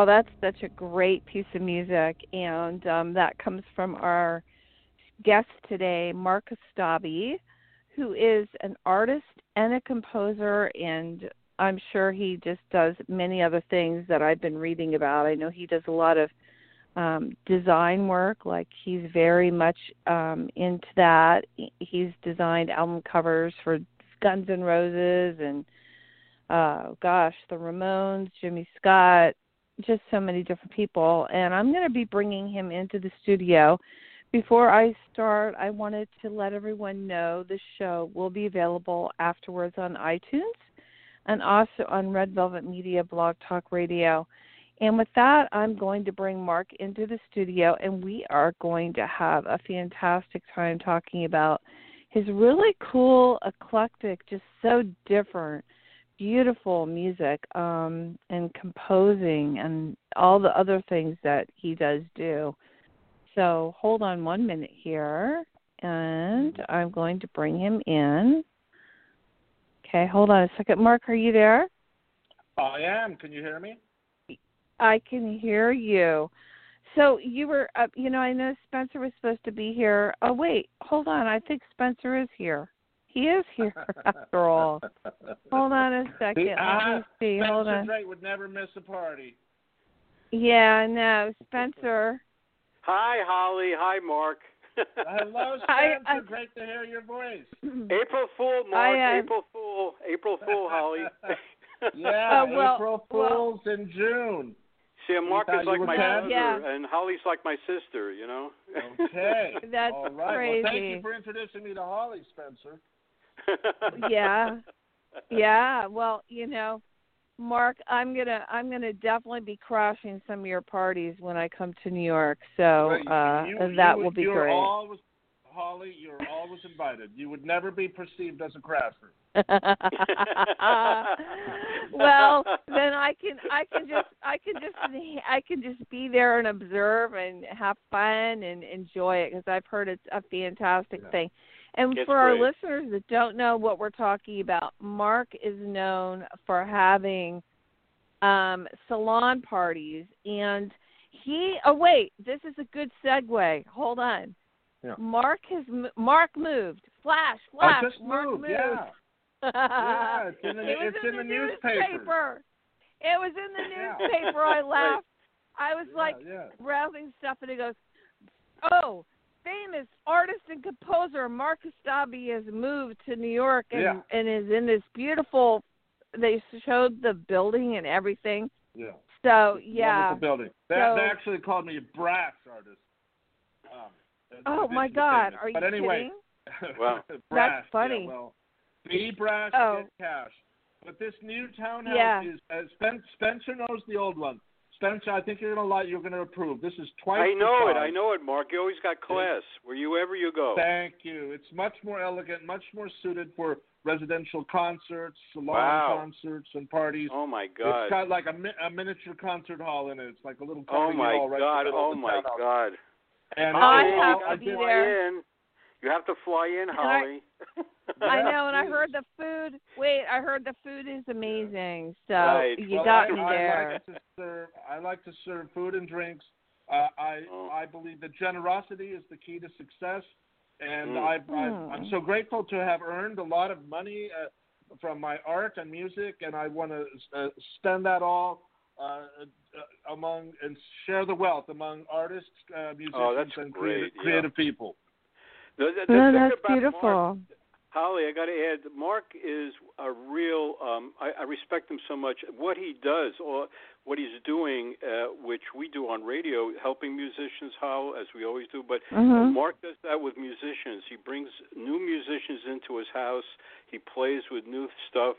Well, that's such a great piece of music, and um, that comes from our guest today, Mark Kostabi, who is an artist and a composer, and I'm sure he just does many other things that I've been reading about. I know he does a lot of um, design work, like he's very much um, into that. He's designed album covers for Guns N' Roses and uh gosh, the Ramones, Jimmy Scott, just so many different people. And I'm going to be bringing him into the studio. Before I start, I wanted to let everyone know the show will be available afterwards on iTunes and also on Red Velvet Media Blog Talk Radio. And with that, I'm going to bring Mark into the studio, and we are going to have a fantastic time talking about his really cool, eclectic, just so different beautiful music um, and composing and all the other things that he does do. So hold on one minute here, and I'm going to bring him in. Okay, hold on a second. Mark, are you there? I am. Can you hear me? I can hear you. So you were, uh, you know, I know Spencer was supposed to be here. Oh wait, hold on. I think Spencer is here. He is here after all. Hold on a second. Let me see. Spencer Hold on. Drake would never miss a party. Yeah, no, Spencer. Hi, Holly. Hi, Mark. Hello, Spencer. I- Great to hear your voice. April Fool, Mark. I, uh, April Fool. April Fool, Holly. Yeah, Uh, well- April well- Fools in June. See, Mark is like my dead? brother, Yeah. and Holly's like my sister. You know. Okay. That's All right. crazy. Well, thank you for introducing me to Holly, Spencer. Yeah. yeah. Well, you know, Mark, I'm gonna I'm gonna definitely be crashing some of your parties when I come to New York. So uh you- that you- will be great. Always, Holly, you're always invited. You would never be perceived as a crasher. well, then I can I can just I can just I can just be there and observe and have fun and enjoy it because I've heard it's a fantastic Yeah. thing. And It's for our great. listeners that don't know what we're talking about, Mark is known for having um salon parties and he oh wait, this is a good segue. Hold on. Yeah. Mark has Mark moved. Flash, I flash. just Mark moved. moved. Yeah. Yeah, it's in the- it it's in, in the, the newspaper. It was in the newspaper. I laughed. I was like yeah, yeah. browsing stuff, and it goes, "Oh, famous artist and composer Marcus Kostabi has moved to New York and Yeah. and is in this beautiful." They showed the building and everything. yeah. So yeah. Wonderful building. They, So- they actually called me a brass artist. Um, Oh my God! famous. Are you but anyway, kidding? Wow. brass, That's funny. Yeah, well, be brass, Oh. get cash. But this new townhouse Yeah. is uh, Spen- Spencer knows the old one. Spencer, I think you're gonna like. You're gonna approve. This is twice. I know it. I know it, Mark. You always got class wherever you go. Thank you. It's much more elegant, much more suited for residential concerts, salon Wow. concerts, and parties. Oh my God. It's got like a, mi- a miniature concert hall in it. It's like a little Oh concert my hall right God. in the middle Oh my. God. And oh, I it's have to be there. You have to fly in, I- Holly. I Yeah, know, and I heard the food. Wait, I heard the food is amazing. So Right. you Well, got I, me I there. like to serve. I like to serve food and drinks. Uh, I Oh. I believe that generosity is the key to success, and Mm. I, Hmm. I I'm so grateful to have earned a lot of money uh, from my art and music, and I want to uh, spend that all. Uh, uh, among and share the wealth among artists, uh, musicians, Oh, and great, creative, yeah. creative people. The, No, that's beautiful. Mark, Holly, I got to add, Mark is a real. Um, I, I respect him so much. What he does, or what he's doing, uh, which we do on radio, helping musicians, how as we always do. But Mhm. Mark does that with musicians. He brings new musicians into his house. He plays with new stuff.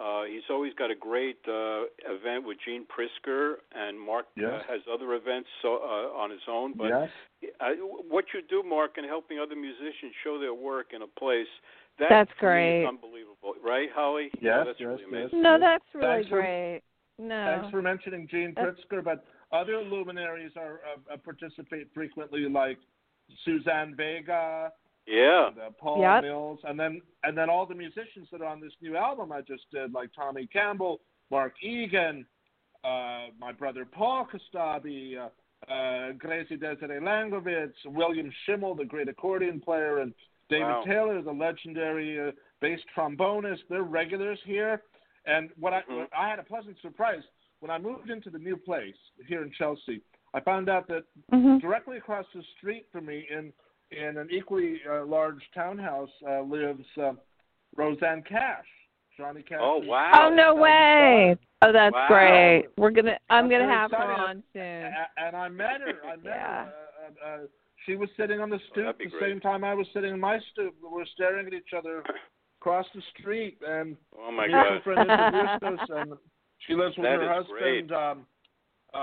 Uh, he's always got a great uh, event with Gene Pritzker, and Mark uh, has other events so, uh, on his own. But yes. I, what you do, Mark, in helping other musicians show their work in a place, that That's to is great. unbelievable, right, Holly? Yes, yeah, that's yes, really yes. amazing. No, that's really Thanks for- great. No. Thanks for mentioning Gene That's- Pritzker, but other luminaries are uh, uh, participate frequently, like Suzanne Vega Yeah, and uh, Paul Yep. Mills, and then and then all the musicians that are on this new album I just did, like Tommy Campbell, Mark Egan, uh, my brother Paul Kostabi, uh, uh, Gracie Desiree Langovitz, William Schimmel, the great accordion player, and David Wow. Taylor, the legendary uh, bass trombonist. They're regulars here. And what I Mhm. I had a pleasant surprise when I moved into the new place here in Chelsea. I found out that Mhm. directly across the street from me, in in an equally uh, large townhouse, uh, lives uh, Rosanne Cash, Johnny Cash. Oh, wow. Oh no way! Oh, that's Wow. great. We're gonna. I'm I'm gonna very have her on soon. A- and I met her. I met Yeah. her. Uh, uh, uh, she was sitting on the stoop that'd the great. same time I was sitting in my stoop. We were staring at each other across the street, and Oh my a God. friend introduced us, and she lives with That her is husband, um, uh,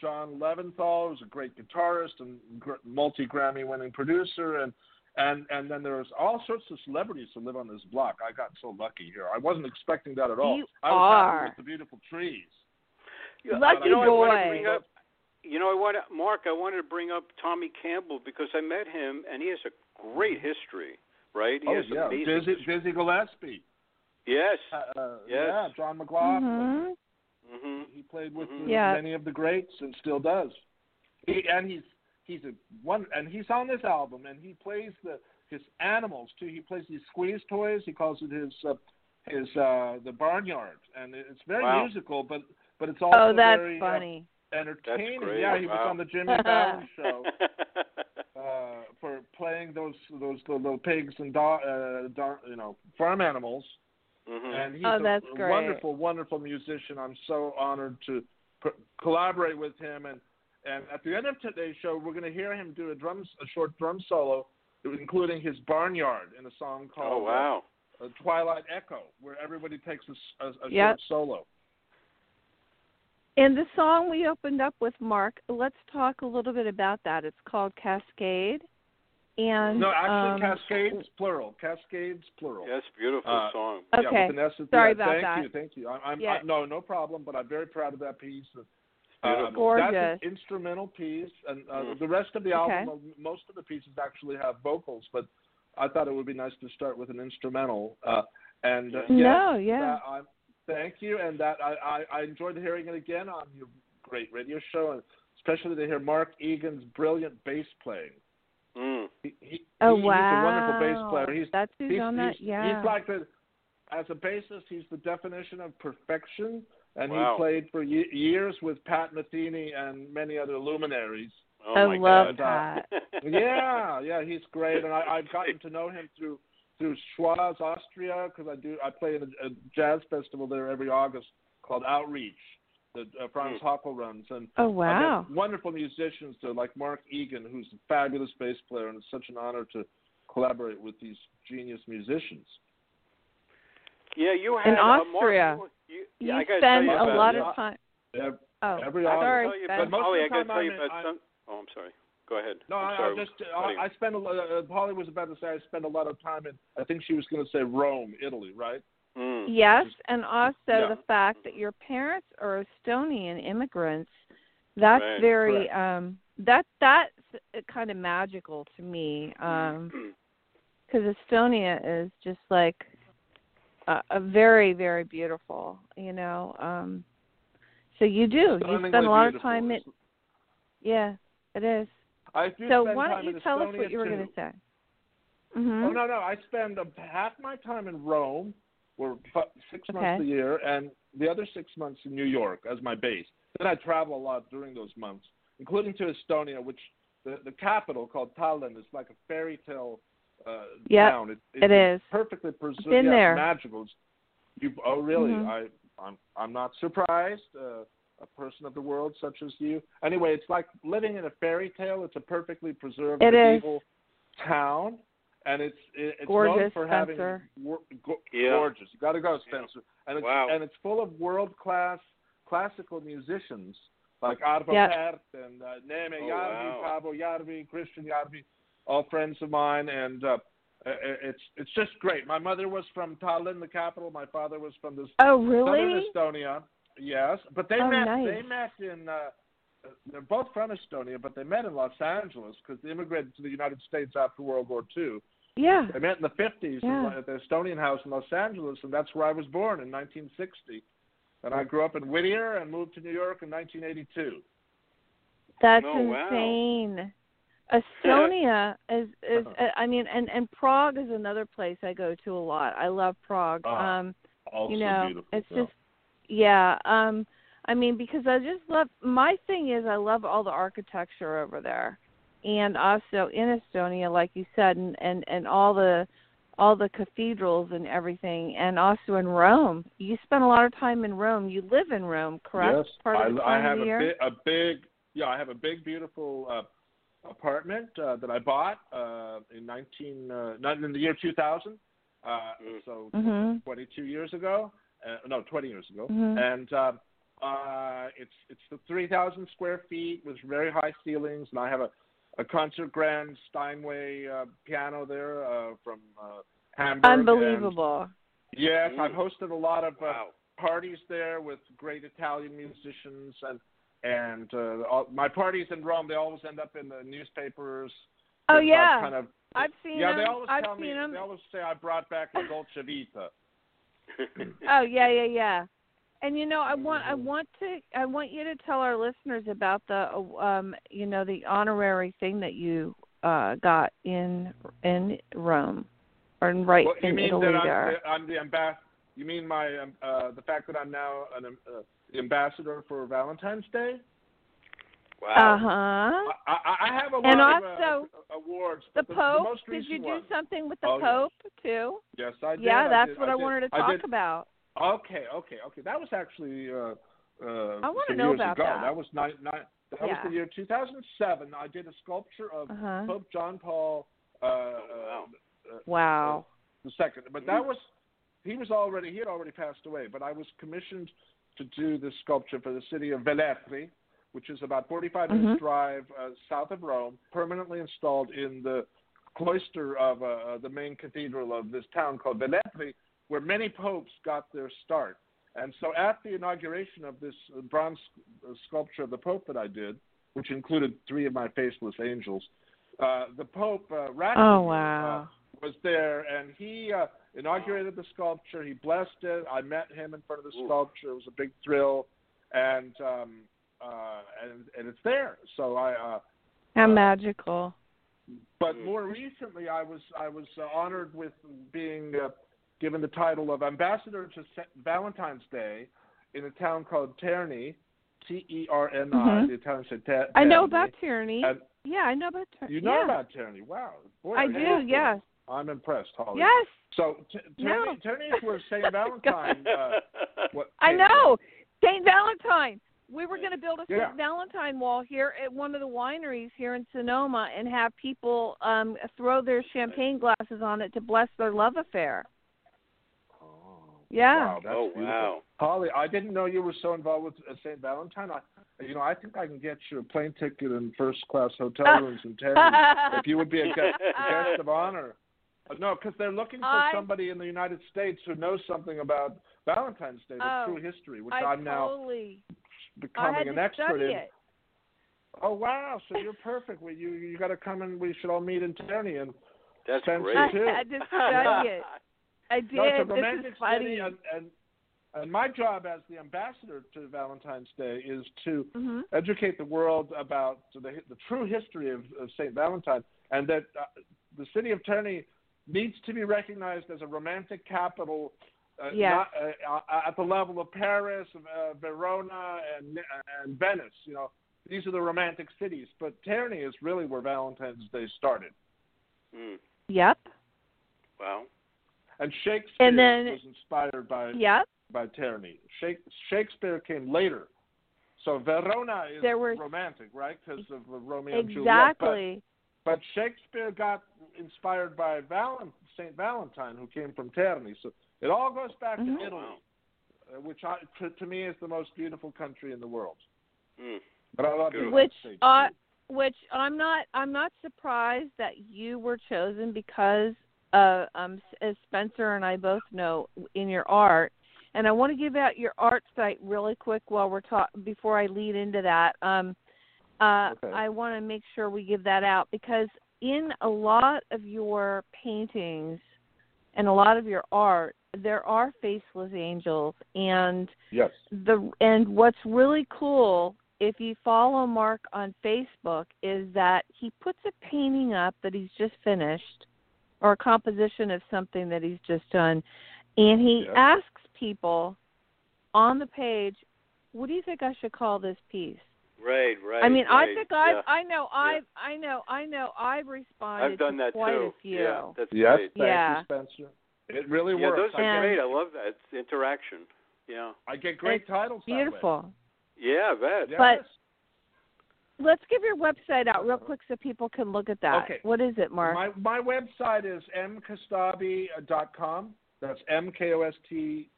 John Leventhal, who's a great guitarist and multi Grammy winning producer, and and and then there's all sorts of celebrities who live on this block. I got so lucky here. I wasn't expecting that at all. You I was happy are. with the beautiful trees. Lucky you know, I wanted to boy. bring up, you know, I want to, Mark. I wanted to bring up Tommy Campbell because I met him, and he has a great history, right? He oh has yeah, amazing. Dizzy, Dizzy Gillespie. Yes. Uh, uh, Yes. Yeah, John McLaughlin. Mhm. Hmm He played with Mhm. uh, Yeah. many of the greats and still does. He, and he's he's a one and he's on this album and he plays the his animals too. He plays these squeeze toys. He calls it his uh, his uh the barnyard and it's very Wow. musical but but it's also Oh, that's very funny. uh, entertaining. great. Yeah, he was on the Jimmy Fallon show. Uh, for playing those those little pigs and do, uh, do, you know farm animals. Mm-hmm. And he's Oh, a that's great. wonderful, wonderful musician. I'm so honored to co- collaborate with him. And and at the end of today's show, we're going to hear him do a drums, a short drum solo, including his barnyard in a song called Oh called wow. uh, Twilight Echo, where everybody takes a Yep. short solo. And the song we opened up with, Mark, let's talk a little bit about that. It's called Cascade. And No, actually, um, Cascades plural. Cascades plural. Yes, beautiful Uh, song. Okay. Yeah, with an S at the Sorry end. about thank that. you, thank you. I, I'm Yeah. I, no, no problem. But I'm very proud of that piece. Um, Gorgeous. That's an instrumental piece, and uh, Mm. the rest of the album, uh, most of the pieces actually have vocals. But I thought it would be nice to start with an instrumental. Uh, and uh, No, yeah. that, I, thank you, and that I, I, I enjoyed hearing it again on your great radio show, and especially to hear Mark Egan's brilliant bass playing. He, he, Oh he- wow. He's a wonderful bass player. He's That's who's he's, on that. he's, yeah. he's like the as a bassist, he's the definition of perfection, and Wow. he played for ye- years with Pat Metheny and many other luminaries. Oh I my love God. that. yeah, yeah, he's great, and I, I've gotten to know him through through Schwaz, Austria, because I do I play in a, a jazz festival there every August called Outreach that uh, Franz Hmm. Hockel runs, and Oh I've wow. wonderful musicians there, like Mark Egan, who's a fabulous bass player, and it's such an honor to collaborate with these genius musicians. Yeah, you had In uh, Mark, Austria. you, You yeah, I spend you a about lot it. of time. Ev- Oh, Every I August. sorry, tell you Ben. about, But most Holly, of I the gotta time tell you I'm about some. Oh, I'm sorry. Go ahead. No, I'm I, sorry. I just cutting. I, I spend a lot. Uh, Holly was about to say I spend a lot of time in. I think she was going to say Rome, Italy, right? Mm. Yes, and also Yeah. the fact that your parents are Estonian immigrants. That's Right. very um that that's kind of magical to me um cuz Estonia is just like a, a very very beautiful, you know. Um so you do. You spend a lot of time in yeah, it is. I do So why don't you tell us what you were going to say? Mhm. Oh no, no. I spend a, half my time in Rome, or f- six months a year, and the other six months in New York as my base. Then I travel a lot during those months, including to Estonia, which the the capital called Tallinn is like a fairy tale uh, Yep, town. It, it is. perfectly preserved. Been yeah, there. Magical. You oh really? Mhm. I I'm I'm not surprised. Uh, a person of the world such as you. Anyway, it's like living in a fairy tale. It's a perfectly preserved It is. medieval town, and it's it, it's Gorgeous, known for Spencer. having wor- go- Yeah. gorgeous. You got to go, Spencer. And it's Wow. and it's full of world class classical musicians like Arvo Yep. Pärt and uh, Neeme Oh, Järvi, wow. Paavo Järvi, Kristjan Järvi, all friends of mine, and uh, uh, it's it's just great. My mother was from Tallinn, the capital. My father was from the Oh, Southern really? Estonia. Yes, but they Oh, met. nice. They met in. Uh, they're both from Estonia, but they met in Los Angeles because they immigrated to the United States after World War II. Yeah. They met in the 50s Yeah. at the Estonian house in Los Angeles, and that's where I was born in 1960. And I grew up in Whittier and moved to New York in 1982. That's Oh, wow. insane. Estonia is is uh, I mean and and Prague is another place I go to a lot. I love Prague. Ah, um Also you know, beautiful. it's yeah. just yeah, um I mean because I just love my thing is I love all the architecture over there. And also in Estonia like you said and and and all the all the cathedrals and everything and also in Rome. You spend a lot of time in Rome. You live in Rome, correct? Yes, Part of the I, I have of a, year? big, a big, yeah, I have a big, beautiful uh, apartment uh, that I bought uh, in 19, uh, not in the year 2000. Uh, Mm. so Mhm. 22 years ago. Uh, no, 20 years ago. Mhm. And uh, uh, it's it's the 3,000 square feet with very high ceilings, and I have a a concert grand Steinway uh, piano there uh, from uh, Hamburg. and- Unbelievable. yes, Mm. I've hosted a lot of uh, Wow. parties there with great Italian musicians and and uh, all, my parties in Rome they always end up in the newspapers. Oh I've yeah, kind of I've seen yeah. them. They always I've tell me them. they always say I brought back the Dolce Vita. Oh yeah, yeah, yeah. And you know, I want I Mhm. want to I want you to tell our listeners about the um you know the honorary thing that you uh got in in Rome or in right Well, you in mean Italy that I'm there. the, I'm the ambas- You mean my um, uh, the fact that I'm now an um, uh, ambassador for Valentine's Day? Wow. Uh huh. I, I, I have a lot And of also, uh, awards. The but the, Pope. The Did you do one, something with the Oh, yes. Pope too? Yes, I did. Yeah, I that's did, what I, did. wanted to talk did. about. Okay, okay, okay. That was actually. Uh, uh, I wanna know about ago. that. was nine, nine, That Yeah. was the year 2007. I did a sculpture of Uh-huh. Pope John Paul uh, wow. uh, Wow. the second. But that was he was already he had already passed away. But I was commissioned to do this sculpture for the city of Velletri, which is about 45 Mhm. minutes drive uh, south of Rome, permanently installed in the cloister of uh, the main cathedral of this town called Velletri, where many popes got their start. And so at the inauguration of this uh, bronze uh, sculpture of the Pope that I did, which included three of my faceless angels, uh, the Pope uh, Ratzinger, Oh wow. uh, was there, and he uh, inaugurated the sculpture. He blessed it. I met him in front of the sculpture. It was a big thrill, and um, uh, and and it's there. So I. Uh, How magical. but Mm. more recently, I was I was uh, honored with being uh, given the title of ambassador to Valentine's Day in a town called Terni, T E R N I. Mhm. The Italian said Ter- I know about. And Yeah, I know about tyranny. you know yeah. about Terni? Wow, Boy, I do. Yes. I'm impressed, Holly. Yes. So t- No. Terni, Terni is where Saint Valentine. Uh, what, I know. Saint Valentine. We were going to build a Saint Yeah. Valentine wall here at one of the wineries here in Sonoma and have people um throw their champagne glasses on it to bless their love affair. From. Oh, Yeah. Wow, that's oh beautiful. wow. Holly, I didn't know you were so involved with uh, St. Valentine. I, you know, I think I can get you a plane ticket and first class hotel rooms in Terni if you would be a guest, a guest of honor. Uh, no, because they're looking for I- somebody in the United States who knows something about Valentine's Day, the Oh, true history, which I I'm now totally. I becoming had an to expert study in. it. Oh wow! So you're perfect. Well, you you got to come and we should all meet in Terni and That's Spencer, great. I too. had to study it. I did. No, it's a this romantic is funny. city, and, and and my job as the ambassador to Valentine's Day is to hmm educate the world about the, the true history of, of Saint Valentine, and that uh, the city of Terni needs to be recognized as a romantic capital. Uh, Yes. not, uh, uh, at the level of Paris, uh, Verona, and and Venice. You know, these are the romantic cities, but Terni is really where Valentine's Day started. Mm. Yep. Wow. And Shakespeare And then- was inspired by Yep. by Terni. Shakespeare came later. So Verona is There were- romantic, right? Because of Romeo and Juliet. Exactly. But, but Shakespeare got inspired by Valen- Saint Valentine, who came from Terni. So it all goes back Mhm. to Italy, uh, which I, to, to me is the most beautiful country in the world. Mm. But I love the which States, uh which I'm not I'm not surprised that you were chosen because uh um as Spencer and I both know in your art and I want to give out your art site really quick while we're talk before I lead into that um uh Okay. I want to make sure we give that out because in a lot of your paintings and a lot of your art there are faceless angels and yes. the and what's really cool if you follow Mark on Facebook is that he puts a painting up that he's just finished or a composition of something that he's just done and he Yeah. asks people on the page what do you think I should call this piece? Right, right. I mean, I think I've yeah. I know I've I know I know I've responded I've done to that quite too. a few. Yeah, that's Yes. great. Thank Yeah. you, Spencer. It really Yeah, works. those are And- great. I love that. It's interaction. Yeah. I get great It's titles. that way. Beautiful. Yeah, I bet. Yes. But- Let's give your website out real quick so people can look at that. Okay. What is it, Mark? My my website is mkostabi.com. That's m k o s t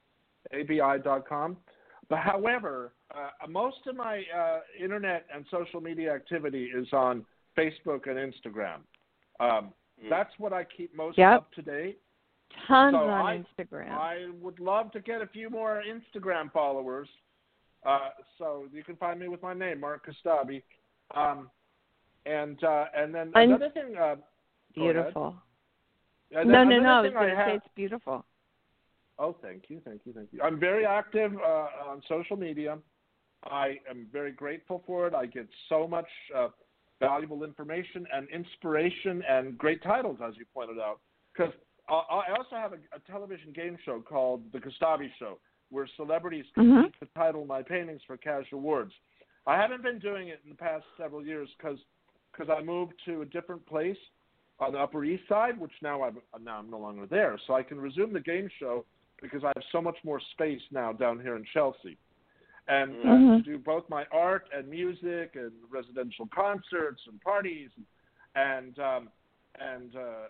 a b i dot com. But however, uh, most of my uh, internet and social media activity is on Facebook and Instagram. Um, Mm. That's what I keep most Yep. up to date. Tons So on I- Instagram. I would love to get a few more Instagram followers. Uh, so you can find me with my name, Mark Kostabi. Um, and uh, and then I'm- another thing. Uh, beautiful. And No, then no, no. I was thing going to have- say it's beautiful. Oh, thank you, thank you, thank you. I'm very active uh, on social media. I am very grateful for it. I get so much uh, valuable information and inspiration and great titles, as you pointed out. Because I I also have a, a television game show called The Kostabi Show, where celebrities compete to title my paintings for cash awards. I haven't been doing it in the past several years because because I moved to a different place on the Upper East Side, which now I'm now I'm no longer there, so I can resume the game show because I have so much more space now down here in Chelsea, and Mhm. to do both my art and music and residential concerts and parties, and um, and uh,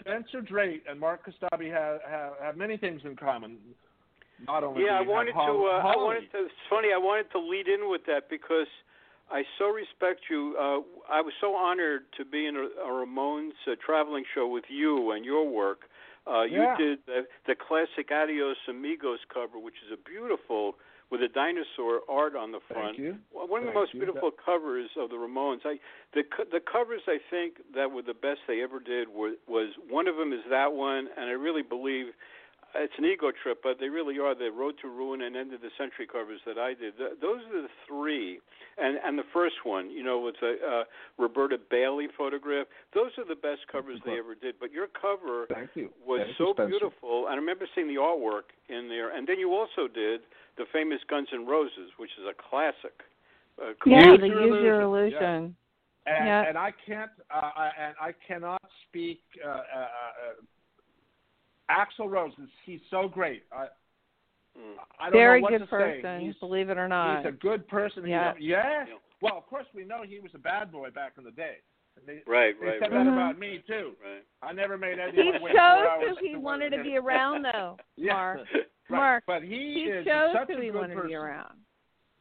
Spencer Drake and Mark Kostabi have, have have many things in common. Not only Yeah, I do you have wanted to. Uh, I wanted to. It's funny. I wanted to lead in with that because I so respect you. Uh, I was so honored to be in a, a Ramones uh, traveling show with you and your work. Uh, you Yeah. did the, the classic Adios Amigos cover, which is a beautiful with a dinosaur art on the front. Thank you. One of the most you. beautiful covers of the Ramones. I the the covers I think that were the best they ever did were was one of them is that one, and I really believe it's an ego trip, but they really are the Road to Ruin and End of the Century covers that I did. Th- those are the three, and and the first one, you know, with a uh, Roberta Bailey photograph. Those are the best covers they ever did. But your cover Thank you. was Thank so Spencer. beautiful. And I remember seeing the artwork in there. And then you also did the famous Guns N' Roses, which is a classic. Uh, Yeah, Use the Your use your Illusion, yeah. and, Yeah. and I can't uh, I, and I cannot speak uh, uh, Axl Rose is he's so great. I Mm. I don't Very know what good to person, say. He's, believe it or not. he's a good person. He's Yeah. yes. Yeah. Well, of course we know he was a bad boy back in the day. They, Right, they right, said right. that about me too. Right. I never made any. he anyone chose who he wanted to be around, though. Yeah. Mark. Right. Mark, but he, He is chose such who a he good wanted to person. be around.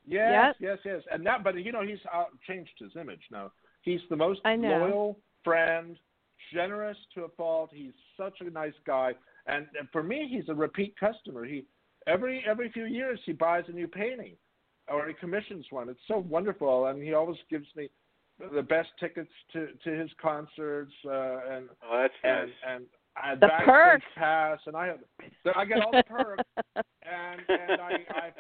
Yes, yes, yes. And that, but you know, he's uh, changed his image now. He's the most loyal friend, generous to a fault. He's such a nice guy, and, and for me, he's a repeat customer. He every every few years he buys a new painting, or he commissions one. It's so wonderful, and he always gives me the best tickets to to his concerts, uh, and Oh, that's and nice. and I The perks. pass, and I have I get all the perks and and I, I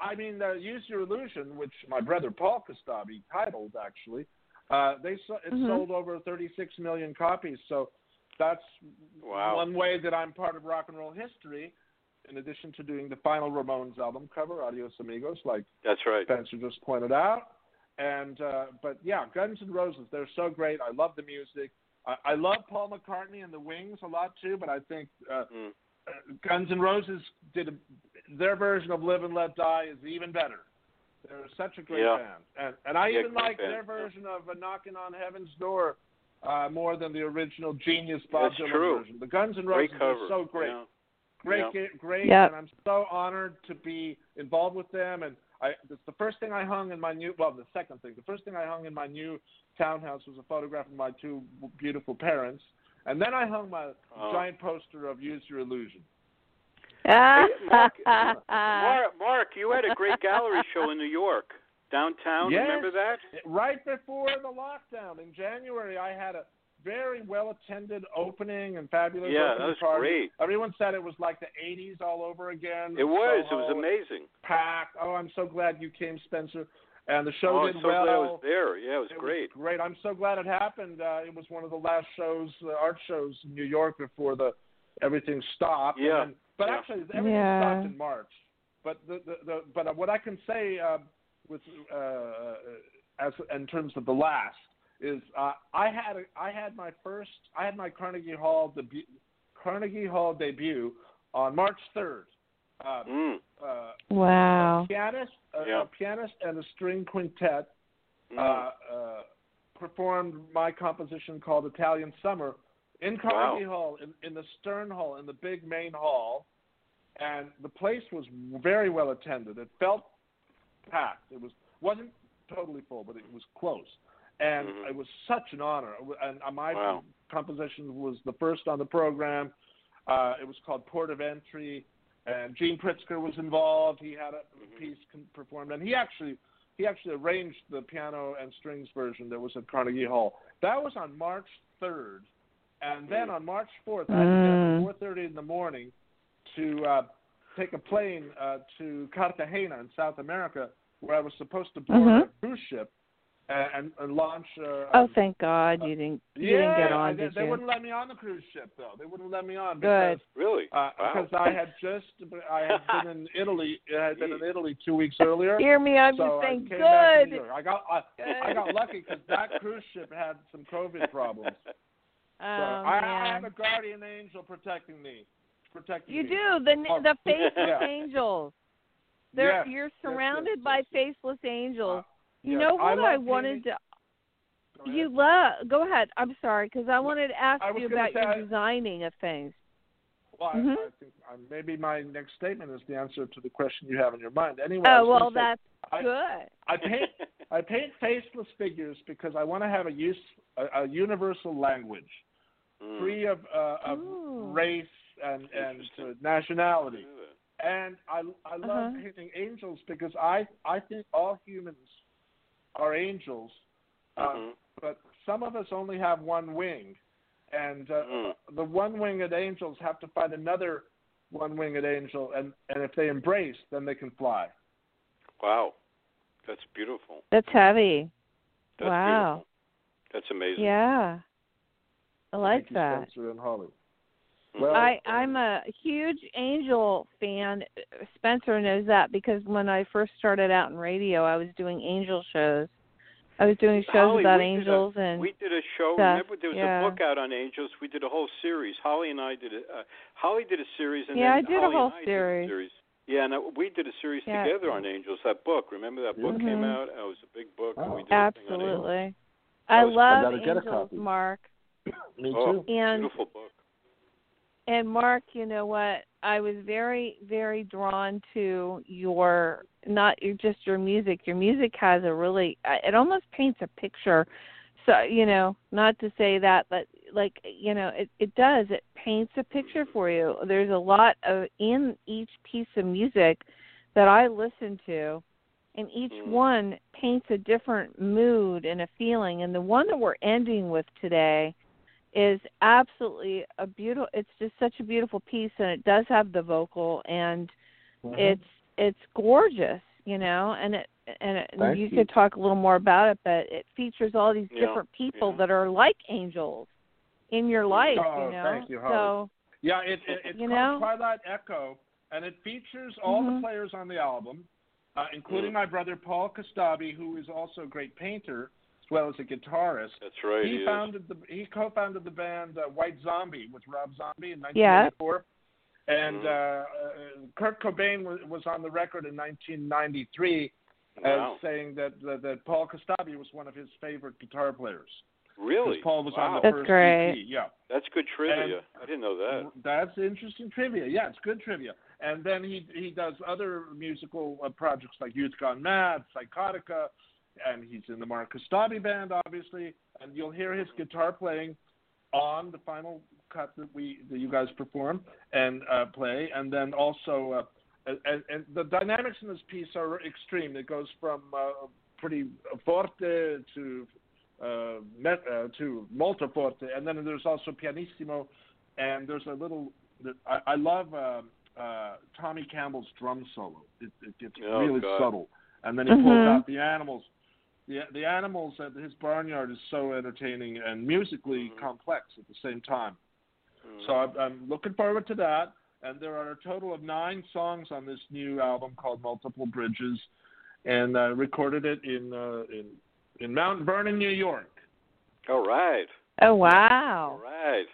I mean, uh, use your illusion, which my brother Paul Kostabi titled actually. Uh, they so, it Mhm. sold over 36 million copies, so that's Wow. one way that I'm part of rock and roll history. In addition to doing the final Ramones album cover, Adios Amigos, like That's right. Spencer just pointed out. And uh, but yeah, Guns N' Roses, they're so great. I love the music. I, I love Paul McCartney and the Wings a lot too, but I think uh, Mm. Guns N' Roses did a, their version of Live and Let Die is even better. They're such a great Yeah. band, and and I Yeah, even like band, their yeah. version of uh, Knocking on Heaven's Door uh, more than the original Genius Bob That's Dylan true. version. The Guns N' Great Roses cover. are so great Yeah. great, Yeah. ge- great, Yep. and I'm so honored to be involved with them. And I, it's the first thing I hung in my new, well, the second thing, the first thing I hung in my new townhouse was a photograph of my two beautiful parents, and then I hung my Oh. giant poster of "Use Your Illusion." Mark, Mark, Mark, you had a great gallery show in New York, downtown. Yes. Remember that? Right before the lockdown in January, I had a very well attended opening and fabulous Yeah, opening that was party. great. Everyone said it was like the 80s all over again. It was. It was amazing. packed. Oh, I'm so glad you came, Spencer. And the show oh, did I'm so well. glad I was there. Yeah, it was It great. great. I'm so glad it happened. Uh, it was one of the last shows, uh, art shows in New York before the everything stopped. Yeah. And then, but Yeah. actually, everything Yeah. stopped in March. But the, the, the but what I can say uh, with uh, as in terms of the last is uh, I had a, I had my first I had my Carnegie Hall debut Carnegie Hall debut on March 3rd. Uh, Mm. uh, wow. a pianist, a, Yeah. a pianist and a string quintet Mm. uh, uh, performed my composition called Italian Summer in Carnegie Hall, in, in the Stern Hall, in the big main hall, and the place was very well attended. It felt packed. It was wasn't totally full, but it was close, and Mhm. it was such an honor. And uh, my Wow. composition was the first on the program. Uh, it was called Port of Entry, and Gene Pritzker was involved. He had a piece con- performed, and he actually he actually arranged the piano and strings version that was at Carnegie Hall. That was on March 3rd, and then on March 4th, I had Mm. up at 4:30 in the morning to uh, take a plane uh, to Cartagena in South America, where I was supposed to board Mhm. a cruise ship. and, and launch. Uh, Oh, thank God you didn't. You yeah, didn't get on, I- they, did they wouldn't let me on the cruise ship though. They wouldn't let me on Good. because Really? uh, wow. because I had just I had been in Italy. I had been in Italy two weeks earlier. Hear me? I'm so just saying, came back to New good. I got I, I got lucky because that cruise ship had some COVID problems. Oh, so I, I have a guardian angel protecting me. Protecting You me. do the Oh, the faceless yeah. angels. They're, Yes, you're surrounded yes, by faceless angels. Uh, you yes, know what I, love wanted to? Go. You love. Go ahead. I'm sorry because I wanted to ask you about say your I- designing of things. Well, Mhm. I, I think uh, maybe my next statement is the answer to the question you have in your mind. Anyway, Oh well, gonna say, that's I- good. I paint I paint faceless figures because I want to have a use a, a universal language, Mm. free of uh, of Ooh. race and and uh, nationality. Yeah. And I I love Uh-huh. painting angels because I I think all humans are angels, uh, Mhm. but some of us only have one wing, and uh, Mm. the one-winged angels have to find another one-winged angel, and and if they embrace, then they can fly. Wow. That's beautiful. That's heavy. That's wow. beautiful. That's amazing. Yeah. I like Thank you, that. Spencer and Holly. Well, I I'm a huge Angel fan. Spencer knows that because when I first started out in radio, I was doing Angel shows. I was doing shows Holly, about we did a- angels and we did a show. stuff, Remember, there was yeah. a book out on angels. We did a whole series. Holly and I did a. Uh, Holly did a series, and Yeah, then I did a Holly whole I series. Did a series. Yeah, and uh, we did a series Yeah. together on angels. That book. Remember that book came Mhm. out? It was a big book. and Oh. we did a thing on absolutely. I was- I love gotta get a angels, copy. Mark. Me Oh. too. And Beautiful book. And Mark, you know what? I was very, very drawn to your not your just your music. Your music has a really uh, it almost paints a picture. So you know, not to say that, but like you know, it it does. It paints a picture for you. There's a lot of in each piece of music that I listen to, and each Mm. one paints a different mood and a feeling. And the one that we're ending with today is absolutely a beautiful it's just such a beautiful piece and it does have the vocal and Mhm. it's it's gorgeous you know and it and it, Thank you, you. could talk a little more about it but it features all these Yeah, different people yeah. that are like angels in your life Oh, you know thank you, Holly. so Yeah, it, it, it's You called know? Twilight Echo, and it features all Mhm. the players on the album, uh, including Mm. my brother Paul Kostabi, who is also a great painter as well as a guitarist. That's right. he is. founded the he co-founded the band uh, White Zombie with Rob Zombie in Yeah. 1984, and Mhm. uh, uh, Kurt Cobain was, was on the record in 1993 Wow. as saying that, that that Paul Kostabi was one of his favorite guitar players. Really? Paul was wow. on the That's first great. EP. Yeah. That's good trivia. And- I didn't know that. That's interesting trivia. Yeah, it's good trivia. And then he he does other musical uh, projects like Youth Gone Mad, Psychotica, and he's in the Mark Kostabi band, obviously. And you'll hear his guitar playing on the final cut that we that you guys perform and uh, play. And then also, uh, and, and the dynamics in this piece are extreme. It goes from uh, pretty forte to uh, met, uh, to molto forte, and then there's also pianissimo, and there's a little. I, I love uh, uh, Tommy Campbell's drum solo. It, it gets Oh, really God. subtle, and then he pulls Mhm. out the animals. The the animals at his barnyard is so entertaining and musically Mhm. complex at the same time. Mm. So I'm, I'm looking forward to that. And there are a total of nine songs on this new album called Multiple Bridges, and I recorded it in uh, in in Mount Vernon, New York. All right. oh wow All right.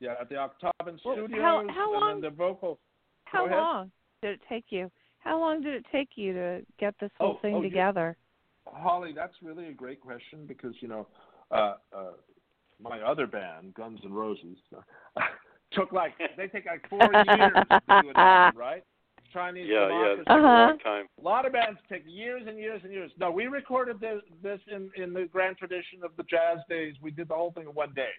Yeah, at the Octagon Well, Studios. how- how and long- then the vocal. how long did it take you how long did it take you to get this whole Oh, thing oh, you- together Holly, that's really a great question because you know, uh, uh, my other band, Guns N' Roses, took like they take like four years to do an album, right? Chinese Yeah, yeah. Democracy. It's a Uh-huh. long time. A lot of bands take years and years and years. No, we recorded this, this in in the grand tradition of the jazz days. We did the whole thing in one day.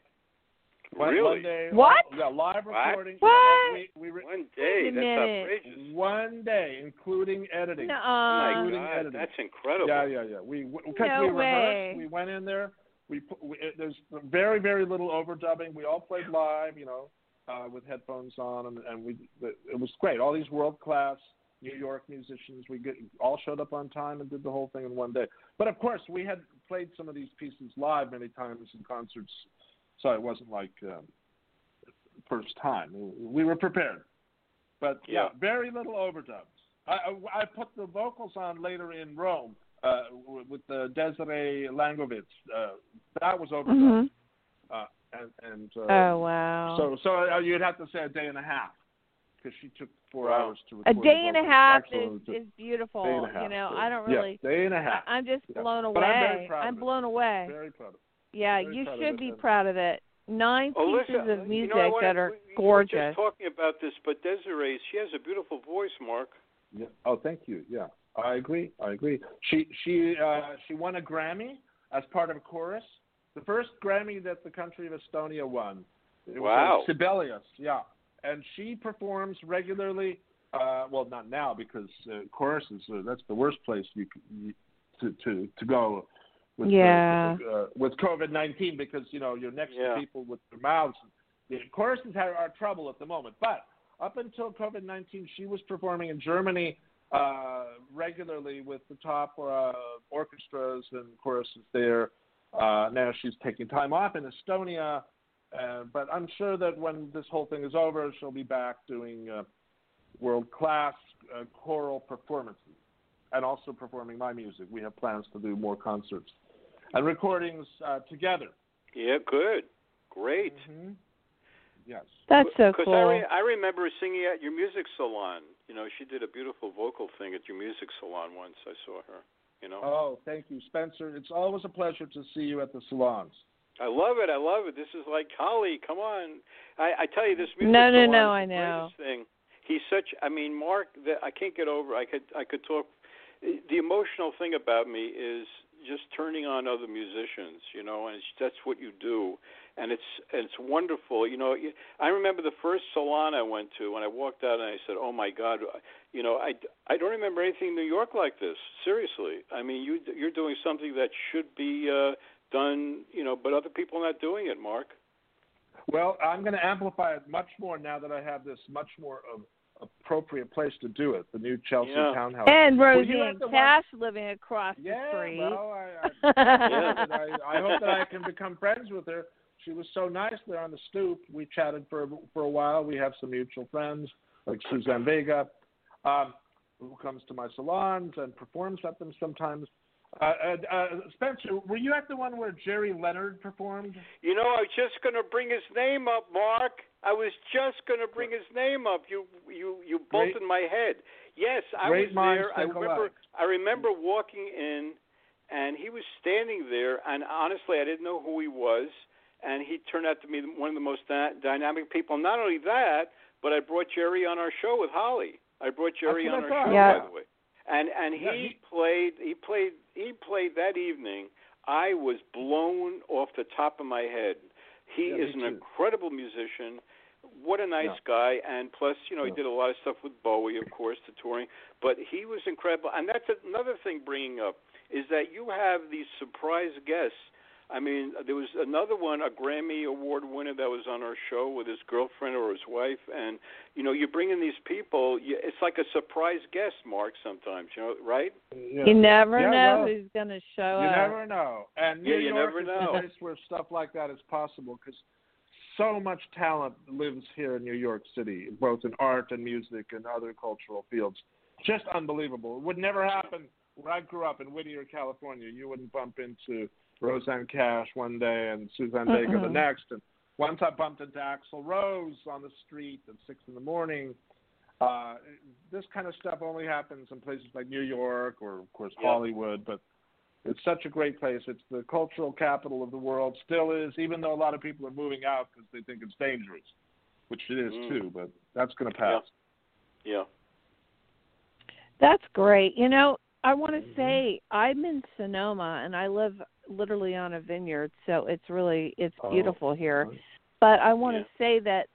One, Really? One day. What? Yeah, live What? recording. What? We, we re- One day. That's minute. outrageous. one day, including editing. Nuh-uh. my including God, editing. that's incredible. Yeah, yeah, yeah. We because No we way. rehearsed. We went in there. We, put, we it, there's very very little overdubbing. We all played live, you know, uh, with headphones on, and, and we it was great. All these world class New York musicians. We get, all showed up on time and did the whole thing in one day. But of course, we had played some of these pieces live many times in concerts, so it wasn't like um, first time. We were prepared. But yeah, Yeah. very little overdubs. I, I, I put the vocals on later in Rome uh, with the Desiree Langovitz. Uh, that was overdubbed. Mhm. Uh, and and uh, Oh wow. so so uh, you'd have to say a day and a half because she took four Wow. hours to a day and a half Actually, is, is beautiful. day and a half. You know, So, I don't really. yeah, really. day and a half. I, I'm just Yeah. blown away. But I'm very proud I'm of it. blown away. Very proud of it. Yeah, you should be proud of it. Nine Oh, pieces listen, of music you know, wanna, that are we, gorgeous. We were just talking about this, but Desiree, she has a beautiful voice, Mark. Yeah. Oh, thank you. Yeah, I agree. I agree. She she uh, she won a Grammy as part of a chorus. The first Grammy that the country of Estonia won. It was Wow. uh, Sibelius. Yeah, and she performs regularly. Uh, well, not now because uh, choruses. Uh, that's the worst place you, you to to to go. With Yeah. The, uh, with COVID nineteen, because you know you're next Yeah. to people with their mouths. The choruses are, are trouble at the moment, but up until COVID 19, she was performing in Germany uh, regularly with the top uh, orchestras and choruses there. Uh, now she's taking time off in Estonia, uh, but I'm sure that when this whole thing is over, she'll be back doing uh, world class uh, choral performances and also performing my music. We have plans to do more concerts and recordings uh, together. Yeah, good, great. hmm Yes. That's so cool. Because. I, re- I remember singing at your music salon. You know, she did a beautiful vocal thing at your music salon once. I saw her. You know, Oh, thank you, Spencer. It's always a pleasure to see you at the salons. I love it. I love it. This is like Holly. Come on, I, I tell you, this music No, no, no, is I the know. greatest Thing. He's such. I mean, Mark. The, I can't get over. I could. I could talk. The emotional thing about me is just turning on other musicians. You know, and that's what you do and it's it's wonderful. You know, I remember the first salon I went to, and I walked out and I said, "Oh my God." You know, I, I don't remember anything in New York like this. Seriously, I mean, you you're doing something that should be uh, done. You know, but other people are not doing it. Mark. Well, I'm going to amplify it much more now that I have this much more of appropriate place to do it, the new Chelsea Yeah. townhouse. and Were Rosie at and the one- Cash living across yeah, the street. well, I, I, I, I hope that I can become friends with her. She was so nice there on the stoop. We chatted for for a while. We have some mutual friends like Suzanne Vega, um, who comes to my salons and performs at them sometimes. Uh, uh, uh, Spencer, were you at the one where Gerry Leonard performed? You know, I was just going to bring his name up, Mark. I was just going to bring his name up. You you you Great- bolted my head. Yes, I great was there. I remember. alike. I remember walking in, and he was standing there. And honestly, I didn't know who he was. And he turned out to be one of the most dy- dynamic people. Not only that, but I brought Gerry on our show with Holly. I brought Gerry on what our show, Yeah. by the way. And and he, Yeah, he- played. He played. He played that evening. I was blown off the top of my head. He Yeah, is an too. incredible musician. What a nice Yeah. guy, and plus, you know, he did a lot of stuff with Bowie, of course, the touring. But he was incredible, and that's another thing. Bringing up is that you have these surprise guests. I mean, there was another one, a Grammy Award winner that was on our show with his girlfriend or his wife, and you know, you bring in these people. You, it's like a surprise guest, Mark. Sometimes, you know, right? Yeah. You never Yeah, know well, who's going to show You up. You never know. And New Yeah, you York never is know. the place where stuff like that is possible because so much talent lives here in New York City, both in art and music and other cultural fields. Just unbelievable. It would never happen where I grew up in Whittier, California. You wouldn't bump into Rosanne Cash one day and Suzanne Vega the next. And once I bumped into Axl Rose on the street at six in the morning. Uh, this kind of stuff only happens in places like New York or, of course, Yeah. Hollywood. But it's such a great place. It's the cultural capital of the world. Still is, even though a lot of people are moving out because they think it's dangerous, which it is Mm. too. But that's going to pass. Yeah. That's great. You know, I want to Mhm. say I'm in Sonoma and I live literally on a vineyard, so it's really it's Oh, beautiful here. But I want Yeah. to say that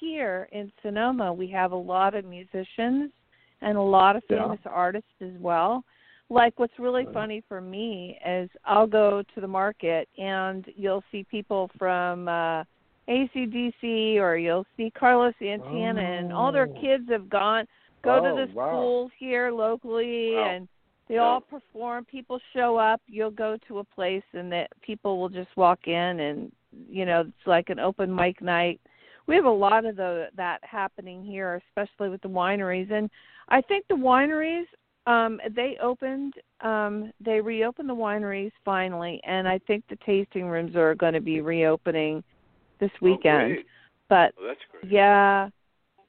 here in Sonoma we have a lot of musicians and a lot of Yeah. famous artists as well. Like what's really Right. funny for me is I'll go to the market and you'll see people from uh ACDC or you'll see Carlos Santana and all their Oh. kids have gone go oh, to the wow. schools here locally Wow. and they all perform people show up you'll go to a place and that people will just walk in and you know it's like an open mic night we have a lot of the that happening here especially with the wineries and i think the wineries um they opened um they reopened the wineries finally and i think the tasting rooms are going to be reopening this Oh, weekend great. but great. yeah.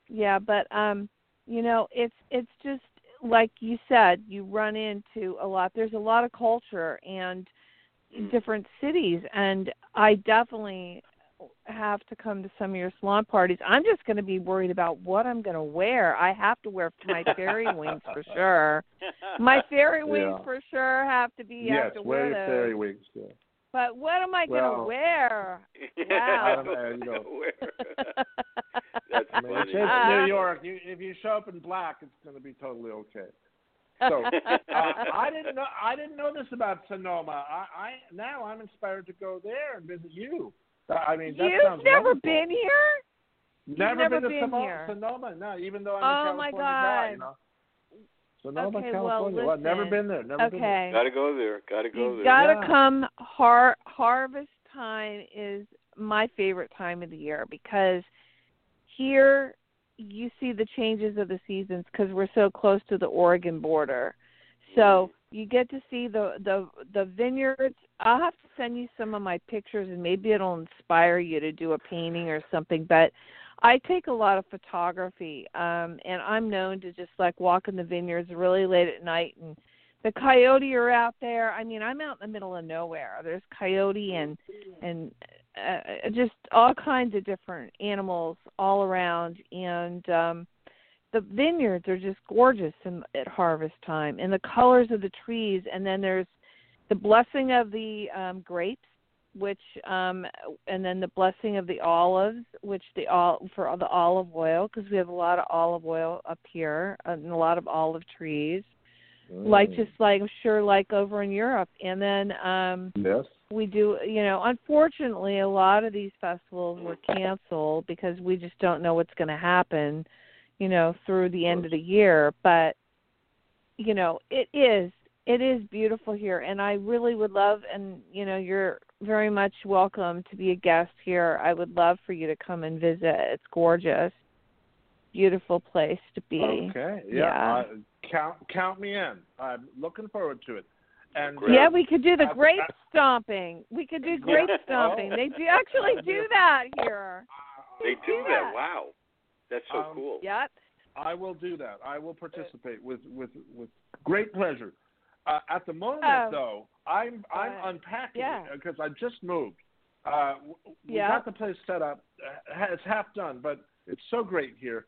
Yeah, but um you know, it's it's just like you said, you run into a lot there's a lot of culture and Mm. different cities and I definitely have to come to some of your salon parties. I'm just going to be worried about what I'm going to wear. I have to wear my fairy wings for sure. My fairy wings Yeah. for sure have to be I yes, have to wear wear fairy wings. Yeah. But what am I going to wear? I Wow. don't know, you know. That's I funny. it's Uh, New York. You, if you show up in black, it's going to be totally okay. So uh, I didn't know. I didn't know this about Sonoma. I, I now I'm inspired to go there and visit you. Uh, I mean, that You've never wonderful. been here? Never, never been to been Sonoma, here. Sonoma. No, even though I'm Oh, a my California guy. You God. know. Sonoma, Okay, well, California. Well, never been there. Never been there. Okay. Gotta go there. Gotta go You there. gotta Yeah. come. Har- harvest time is my favorite time of the year because here you see the changes of the seasons because we're so close to the Oregon border. So you get to see the the the vineyards. I'll have to send you some of my pictures and maybe it'll inspire you to do a painting or something. But I take a lot of photography, um, and I'm known to just like walk in the vineyards really late at night and the coyote are out there. I mean, I'm out in the middle of nowhere. There's coyote and and uh, just all kinds of different animals all around, and um, the vineyards are just gorgeous in, at harvest time, and the colors of the trees. And then there's the blessing of the um, grapes, which um, and then the blessing of the olives, which the all for the olive oil because we have a lot of olive oil up here and a lot of olive trees like Mm. just like I'm sure like over in Europe. And then um Yes. we do you know, unfortunately a lot of these festivals were canceled because we just don't know what's gonna happen, you know, through the end of the year. But you know, it is it is beautiful here and I really would love and you know, you're very much welcome to be a guest here. I would love for you to come and visit. It's gorgeous. Beautiful place to be. Okay. Yeah. Yeah. Uh, count count me in. I'm looking forward to it. And Great. Yeah, we could do the I- grape I- stomping. We could do grape Yeah. stomping. Oh. They do actually do that here. They do that. that. Wow. That's so Um, cool. Yep. I will do that. I will participate with with with great pleasure. Uh, at the moment, Oh. though, I'm I'm Uh, unpacking yeah. because I just moved. Uh, we Yeah. got the place set up. Uh, it's half done, but it's so great here.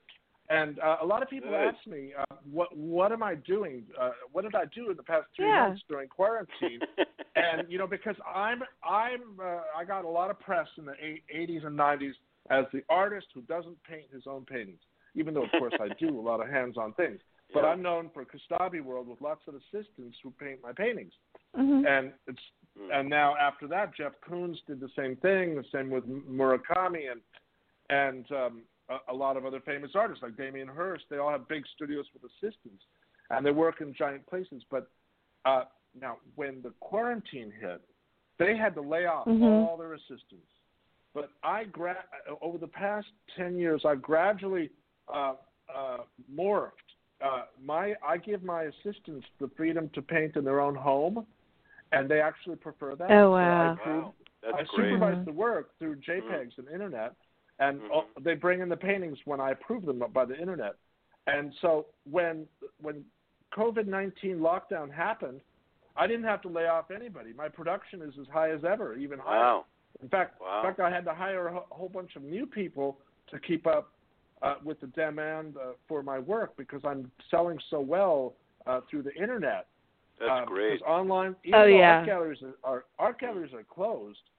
And uh, a lot of people Good. ask me, uh, what what am I doing? Uh, what did I do in the past three Yeah. months during quarantine? and you know because i'm i'm uh, i got a lot of press in the eight- 80s and 90s as the artist who doesn't paint his own paintings even though of course i do a lot of hands on things but Yeah. i'm known for Kostabi world with lots of assistants who paint my paintings hmm and it's and now after that jeff koons did the same thing the same with murakami and and um a, a lot of other famous artists like damien hirst they all have big studios with assistants and they work in giant places but uh now when the quarantine hit they had to lay off Mhm. all their assistants but i gra- over the past 10 years i've gradually uh uh morphed uh my i give my assistants the freedom to paint in their own home and they actually prefer that Oh, So I wow. That's I great. supervise Mhm. the work through JPEGs and internet, and Mhm. all- they bring in the paintings when I approve them by the internet. And so when when COVID nineteen lockdown happened, I didn't have to lay off anybody. My production is as high as ever, even higher. Wow. In fact, Wow. in fact, I had to hire a whole bunch of new people to keep up uh, with the demand uh, for my work because I'm selling so well uh, through the internet. That's Um, great. 'cause online, even Oh, yeah. art galleries are, are art galleries are closed,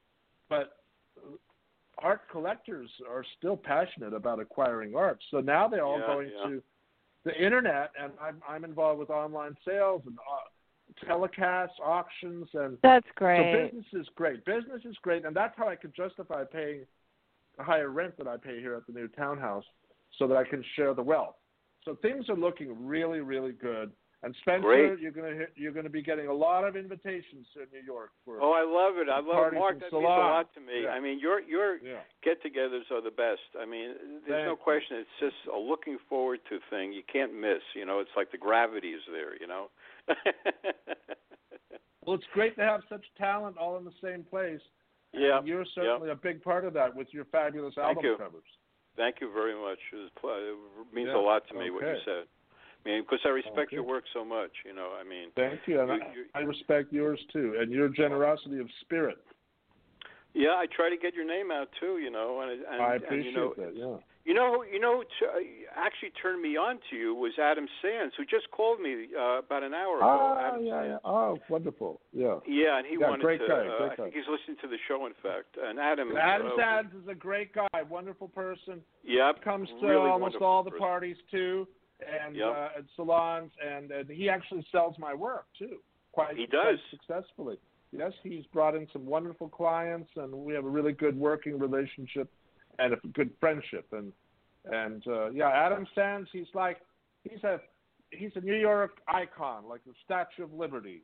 but art collectors are still passionate about acquiring art. So now they're all Yeah, going yeah. to the internet, and I'm I'm involved with online sales and uh, telecasts, auctions, and That's so great. business is great. Business is great, and that's how I could justify paying the higher rent that I pay here at the new townhouse, so that I can share the wealth. So things are looking really, really good. And Spencer, Great. you're gonna you're gonna be getting a lot of invitations to New York for. Oh, I love it. I love Parties Mark. and That means a lot to me. Yeah. I mean, your your yeah. get-togethers are the best. I mean, there's no Thank you. question. It's just a looking forward to thing. You can't miss. You know, it's like the gravity is there. You know. Well, it's great to have such talent all in the same place. and yeah. You're certainly a big part of that with your fabulous Thank album you. covers. Thank you very much. It, was, it means Yeah, a lot to me what you said. Mean, because I respect your work so much. You know, I mean. Thank you, and You- I, I respect yours too, and your generosity of spirit. Yeah, I try to get your name out too. You know, and and, I and appreciate you know, that. Yeah. You know, you know, t- actually turned me on to you was Adam Sands, who just called me uh, about an hour ago. Ah, Adam yeah, Sands. yeah. Oh, wonderful. Yeah. Yeah, and he Yeah, wanted great to. guy, uh, great I guy. think he's listening to the show, in fact. And Adam. Adam uh, Sands is a great guy, wonderful person. Yep. Comes to really almost all the person. parties too, and Yep. uh, and salons, and, and he actually sells my work too, quite, He does. successfully. Yes, he's brought in some wonderful clients, and we have a really good working relationship and a good friendship. And and uh, yeah, Adam Sands, he's like he's a he's a New York icon, like the Statue of Liberty.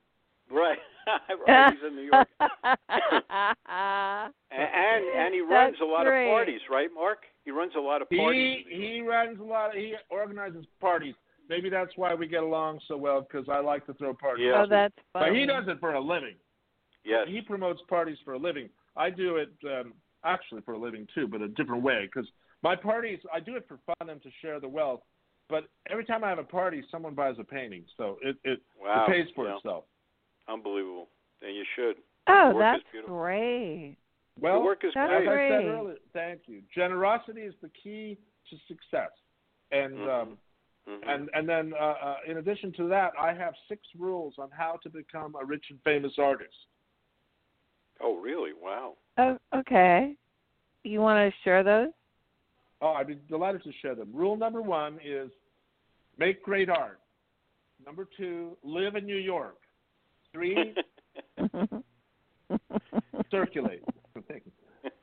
Right. right. He's in New York. and and, and he runs That's a lot great. of parties, right, Mark? He runs a lot of parties. He he runs a lot. Of, he organizes parties. Maybe that's why we get along so well because I like to throw parties. Yeah. oh, that's funny. But he does it for a living. yes. He promotes parties for a living. I do it um, actually for a living too, but a different way. Because my parties, I do it for fun and to share the wealth. But every time I have a party, someone buys a painting, so it it, Wow. it pays for Yeah. itself. Unbelievable. And you should. Oh, Your work is that's great. Well, Your work is That's as great. I said earlier, thank you. Generosity is the key to success, and Mhm. um, Mhm. And and then uh, uh, in addition to that, I have six rules on how to become a rich and famous artist. oh, really? Wow. Oh, okay. You want to share those? Oh, I'd be delighted to share them. Rule number one is make great art. Number two, live in New York. Three, circulate.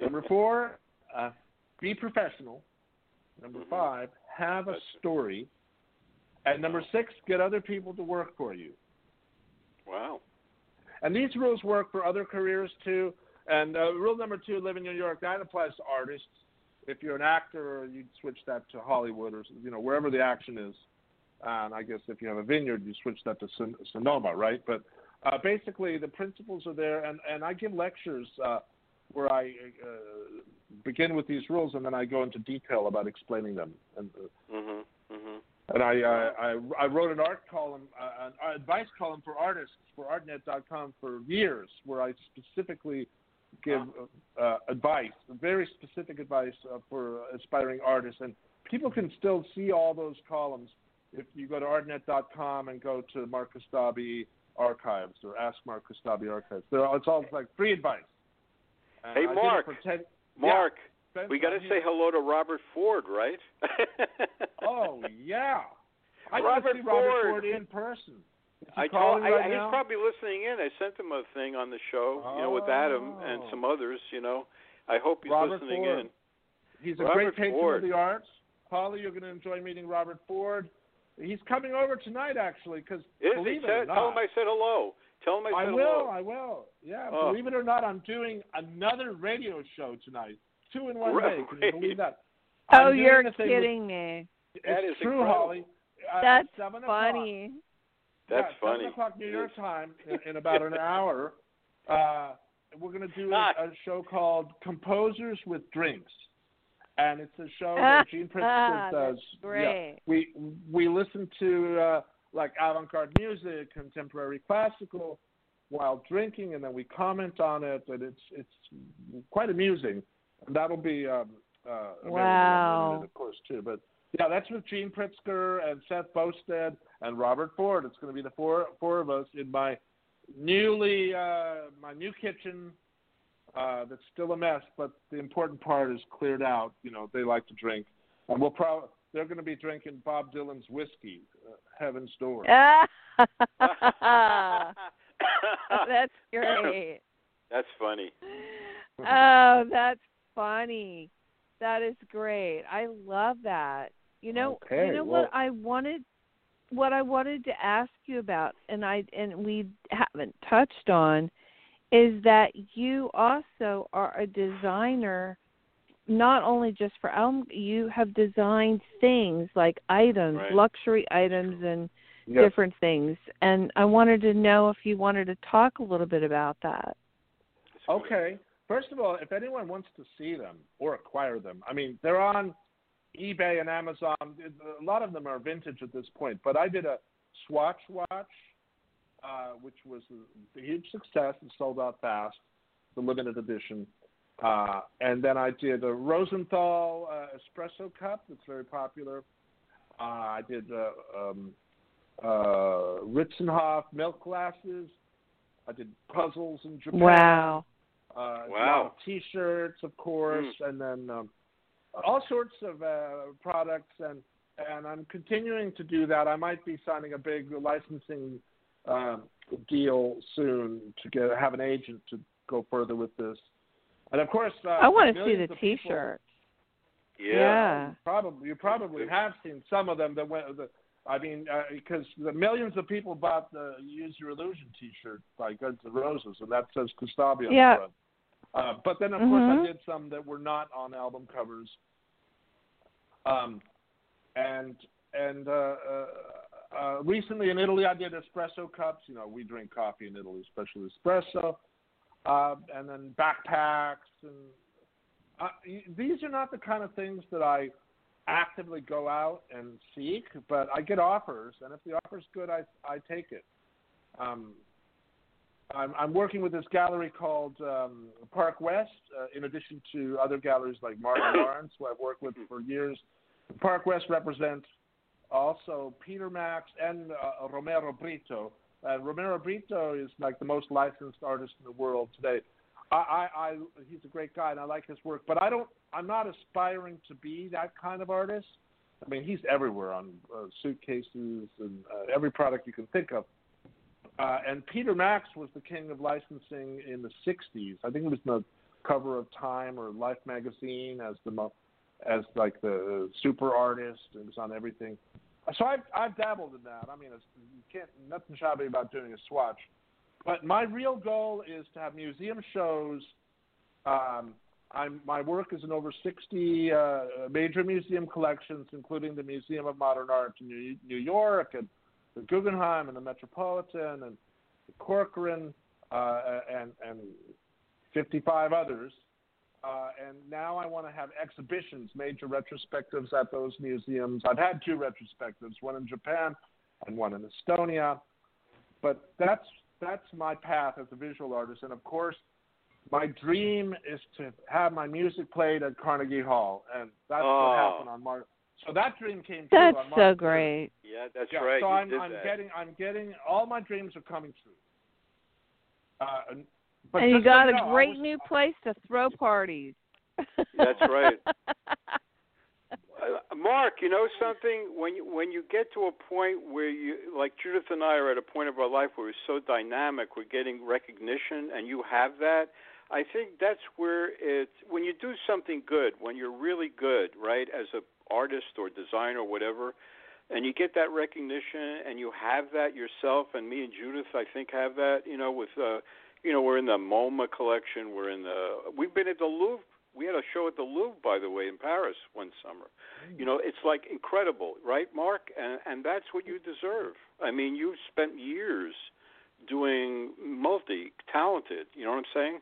number four, uh, be professional. Number Mhm. five, have a story. And number six, get other people to work for you. wow. And these rules work for other careers too. And uh, rule number two, live in New York, that applies to artists. If you're an actor, you'd switch that to Hollywood or you know wherever the action is. And I guess if you have a vineyard, you switch that to Son- Sonoma, right? But uh, basically, the principles are there. And and I give lectures uh, where I uh, begin with these rules, and then I go into detail about explaining them. And uh, Mhm. Mhm. and I, uh, I I wrote an art column, uh, an advice column for artists for Artnet.com for years, where I specifically give uh, advice, very specific advice uh, for aspiring artists, and people can still see all those columns if you go to Artnet.com and go to Mark Kostabi archives or Ask Mark Kostabi archives. They're, it's all like free advice. And Hey, I Mark. 10 Mark, Yeah, we got to say hello to Robert Ford, right? Oh yeah, I Robert see Robert Ford. Ford in person. I told I, right he's now? probably listening in. I sent him a thing on the show, you know, with Adam and Oh. some others. You know, I hope he's Robert listening Ford. in. He's a Robert great patron Ford. of the arts. Holly, you're going to enjoy meeting Robert Ford. He's coming over tonight, actually, because Is he? believe it Tell, or not, tell him I said hello. Tell him I I said will, hello. I will. Yeah, Oh. believe it or not, I'm doing another radio show tonight. Two in one Great. day. Can you believe that? Oh, I'm doing you're a thing with- kidding me. It's That is true, incredible. Holly. Uh, That's seven funny. That's yeah, funny. Seven o'clock New York time in, in about an hour. Uh, we're going to do a, a show called Composers with Drinks, and it's a show that Gene Pritzker does. Great. Yeah, we we listen to uh, like avant-garde music, contemporary classical, while drinking, and then we comment on it, and it's it's quite amusing. And that'll be um, uh, Wow. of course, too. But yeah, that's with Gene Pritzker and Seth Boustead and Robert Ford. It's going to be the four four of us in my newly uh, my new kitchen. Uh, that's still a mess, but the important part is cleared out. You know, they like to drink, and we'll probably they're going to be drinking Bob Dylan's whiskey, uh, Heaven's Door. that's great. That's funny. Oh, that's funny. That is great. I love that. You know, Okay, you know well- what I wanted what I wanted to ask you about and I and we haven't touched on is that you also are a designer not only just for elm you have designed things like items, Right. luxury items and Yes. different things. And I wanted to know if you wanted to talk a little bit about that. Okay. First of all, if anyone wants to see them or acquire them, I mean, they're on eBay and Amazon. A lot of them are vintage at this point. But I did a Swatch watch, uh, which was a huge success and sold out fast, the limited edition. Uh, and then I did a Rosenthal uh, espresso cup that's very popular. Uh, I did uh, um, uh, Ritzenhoff milk glasses. I did puzzles in Japan. Wow. Uh, Wow. T-shirts, of course, and then um, all sorts of uh, products, and and I'm continuing to do that. I might be signing a big licensing um, deal soon to get have an agent to go further with this. And of course, uh, I want to see the t-shirt. Yeah. Probably, you probably have seen some of them that went. The, I mean, uh, because the millions of people bought the "Use Your Illusion" T-shirt by Guns N' Roses, and that says Kostabi on Yeah. the front. Uh, but then, of course, I Mhm. did some that were not on album covers. Um, and and uh, uh, recently in Italy, I did espresso cups. You know, we drink coffee in Italy, especially espresso. Uh, and then backpacks and uh, these are not the kind of things that I actively go out and seek, but I get offers, and if the offer's good, I I take it. Um, I'm, I'm working with this gallery called um, Park West, uh, in addition to other galleries like Martin Lawrence, who I've worked with for years. Park West represents also Peter Max and uh, Romero Britto. And Romero Britto is like the most licensed artist in the world today. I, I, I he's a great guy and I like his work, but I don't. I'm not aspiring to be that kind of artist. I mean, he's everywhere on uh, suitcases and uh, every product you can think of. Uh, and Peter Max was the king of licensing in the '60s. I think it was the cover of Time or Life magazine as the mo- as like the super artist. It was on everything. So I've I've dabbled in that. I mean, it's, you can't nothing shabby about doing a swatch. But my real goal is to have museum shows. Um, I'm, my work is in over 60 uh, major museum collections, including the Museum of Modern Art in New, New York and the Guggenheim and the Metropolitan and the Corcoran uh, and, and 55 others. Uh, and now I want to have exhibitions, major retrospectives at those museums. I've had two retrospectives, one in Japan and one in Estonia. But that's that's my path as a visual artist, and of course, my dream is to have my music played at Carnegie Hall, and that's Oh. what happened on March. So that dream came true. That's on March so 3rd. great. Yeah, that's Yeah, right. so you I'm, did I'm that. getting, I'm getting, all my dreams are coming true. Uh, and, but and you just so got a know, great was- new place to throw parties. That's right. Uh, Mark, you know something? When you when you get to a point where you like Judith and I are at a point of our life where we're so dynamic, we're getting recognition, and you have that. I think that's where it's when you do something good, when you're really good, right, as a artist or designer or whatever, and you get that recognition and you have that yourself. And me and Judith, I think, have that. You know, with uh, you know, we're in the MoMA collection. We're in the. We've been at the Louvre. We had a show at the Louvre, by the way, in Paris one summer. You know, it's like incredible, right, Mark? And and that's what you deserve. I mean, you've spent years doing multi-talented. You know what I'm saying?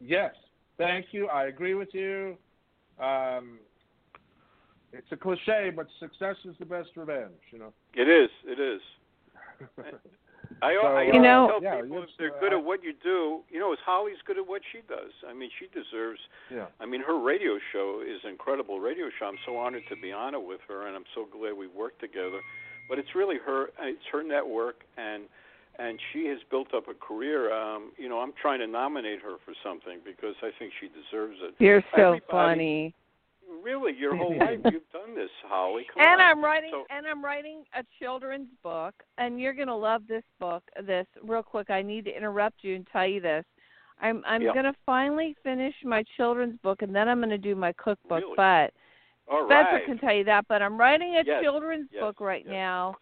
Yes, thank you. I agree with you. Um, it's a cliche, but success is the best revenge. You know. It is. It is. I, So, I You know- tell Yeah, people if they're uh, good I- at what you do, you know, as Holly's good at what she does. I mean, she deserves. Yeah. I mean, her radio show is an incredible radio show. I'm so honored to be on it with her, and I'm so glad we worked together. But it's really her. It's her network, and and she has built up a career. Um, you know, I'm trying to nominate her for something because I think she deserves it. You're so Everybody- funny. Really, your whole life you've done this, Holly. Come and on. I'm writing So- and I'm writing a children's book and you're going to love this book. This real quick I need to interrupt you and tell you this. I'm I'm Yeah. going to finally finish my children's book and then I'm going to do my cookbook Really? but All Spencer right. can tell you that, but I'm writing a Yes, children's yes, book right yes. now,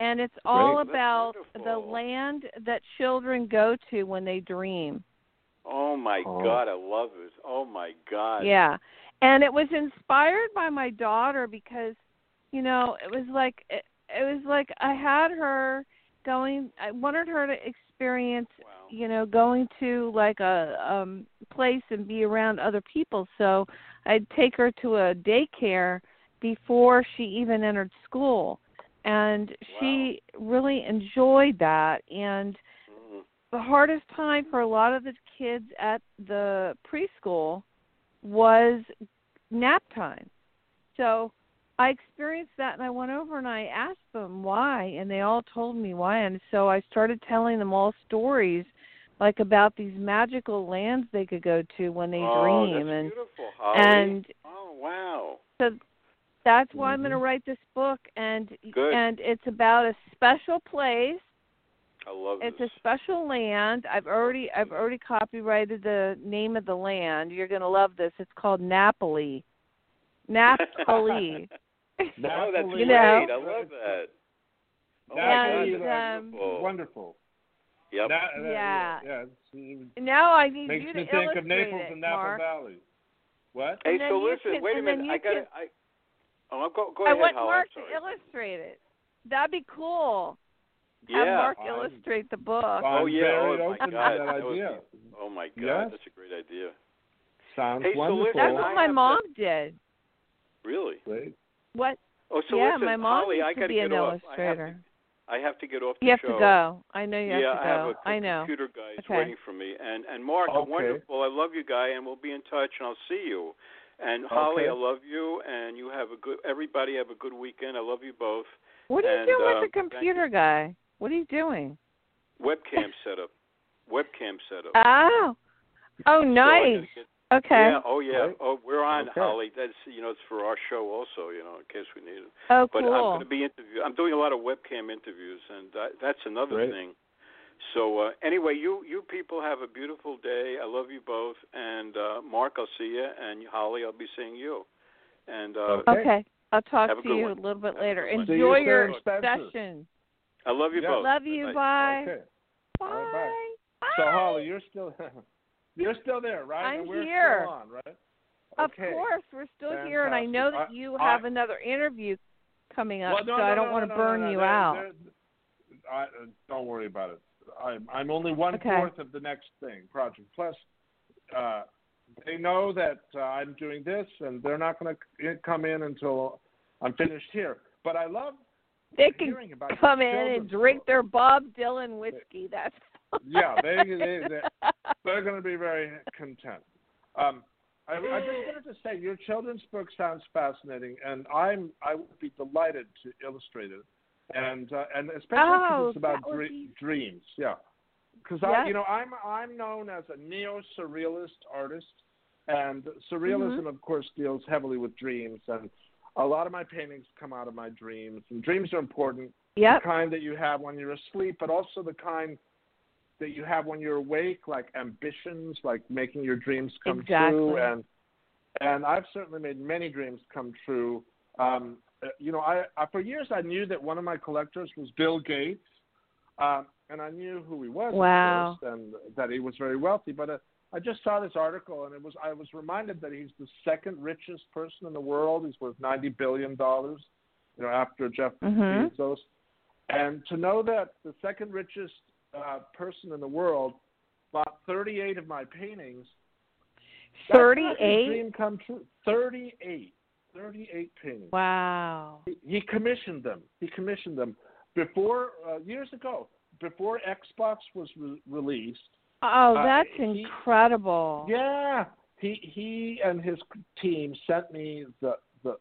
and it's all That's about the land that children go to when they dream. Oh my Oh. God, I love this. Oh my God. Yeah. And it was inspired by my daughter because, you know, it was like it, it was like I had her going I wanted her to experience, Wow. you know, going to like a um place and be around other people. So I'd take her to a daycare before she even entered school. And she really enjoyed that and Mhm. the hardest time for a lot of the kids at the preschool was nap time. So I experienced that and I went over and I asked them why and they all told me why and so I started telling them all stories like about these magical lands they could go to when they oh, dream that's and beautiful, Holly. and oh wow. so that's why I'm going to mm-hmm. write this book and Good. and it's about a special place I love it's this. a special land. I've already I've already copyrighted the name of the land. You're gonna love this. It's called Napoli. Napoli. oh, that's You great. know. I love that. Oh my And, God, that's um, beautiful. Wonderful. Yep. That- that- Yeah. yeah. it's- now I need makes you me to think illustrate of Naples it, and Napa Mark. Valley. What? Hey, and then so you listen, can- wait a minute. I got to can- I Oh, go go I ahead, want Holly. Mark I'm to illustrate it. That'd be cool. Have Yeah. Mark I'm- illustrate the book. I'm Oh, yeah. very Oh, my open to God. that That would idea. Oh my God, Yes. that's a great idea. Sounds Hey, wonderful. listen, That's what my have to- mom did. Really? Great. What? Oh, so yeah, listen, my mom Holly, used I to got to be an get off. I have illustrator. to, I have to get off the You have show. to go. I know you yeah, have to I have go. a, I know. computer guy is Okay. waiting for me. And and Mark, Okay. wonderful. I love you, guy, and we'll be in touch. And I'll see you. And Holly, Okay. I love you, and you have a good. Everybody have a good weekend. I love you both. What are you And, doing um, with the computer guy? What are you doing? Webcam setup. Webcam setup. Oh. Oh, So I gotta nice. get- Okay. Yeah. Oh, yeah. Great. Oh, we're on, Okay. Holly. That's you know, it's for our show also. You know, in case we need it. Oh, But cool. I'm going to be interview. I'm doing a lot of webcam interviews, and that, that's another Great. thing. So uh, anyway, you you people have a beautiful day. I love you both, and uh, Mark, I'll see you, and Holly, I'll be seeing you. And uh, Okay. Okay. I'll talk to you one. a little bit Have later. good one. See you Enjoy your Spencer. session. I love you Yeah. both. Love you. Good. Bye. Okay. Bye. All right, Bye. So Holly, you're still you're still there, right? I'm and we're here. still on, right? Of course, we're still here, and I know that you I- have another interview coming up, Well, no, so no, I don't no, want to no, burn no, you they're- out. they're- I, uh, don't worry about it. I'm I'm only one Okay. fourth of the next thing project. Plus, uh, they know that uh, I'm doing this, and they're not going to come in until I'm finished here. But I love They can come in and drink book. their Bob Dylan whiskey. That's Yeah, they, they, they they're going to be very content. Um, I, I just wanted to say your children's book sounds fascinating, and I'm I would be delighted to illustrate it, and uh, and especially because Oh, it's about dre- be- dreams. Yeah, because Yep. I you know I'm I'm known as a neo surrealist artist, and surrealism Mm-hmm. of course deals heavily with dreams, and a lot of my paintings come out of my dreams, and dreams are important yep. the kind that you have when you're asleep, but also the kind that you have when you're awake, like ambitions, like making your dreams come Exactly. true. And and I've certainly made many dreams come true. Um, you know, I, I for years I knew that one of my collectors was Bill Gates, um, and I knew who he was, Wow. course, and that he was very wealthy. But uh, I just saw this article, and it was I was reminded that he's the second richest person in the world. He's worth ninety billion dollars, you know, after Jeff Mhm. Bezos. And to know that the second richest uh, person in the world bought 38 of my paintings. that's not his Thirty-eight. dream come true. 38. 38 paintings. Wow. He, he commissioned them. He commissioned them before uh, years ago, before Xbox was re- released. Oh, Uh, that's he- incredible. Yeah, he he and his team sent me the the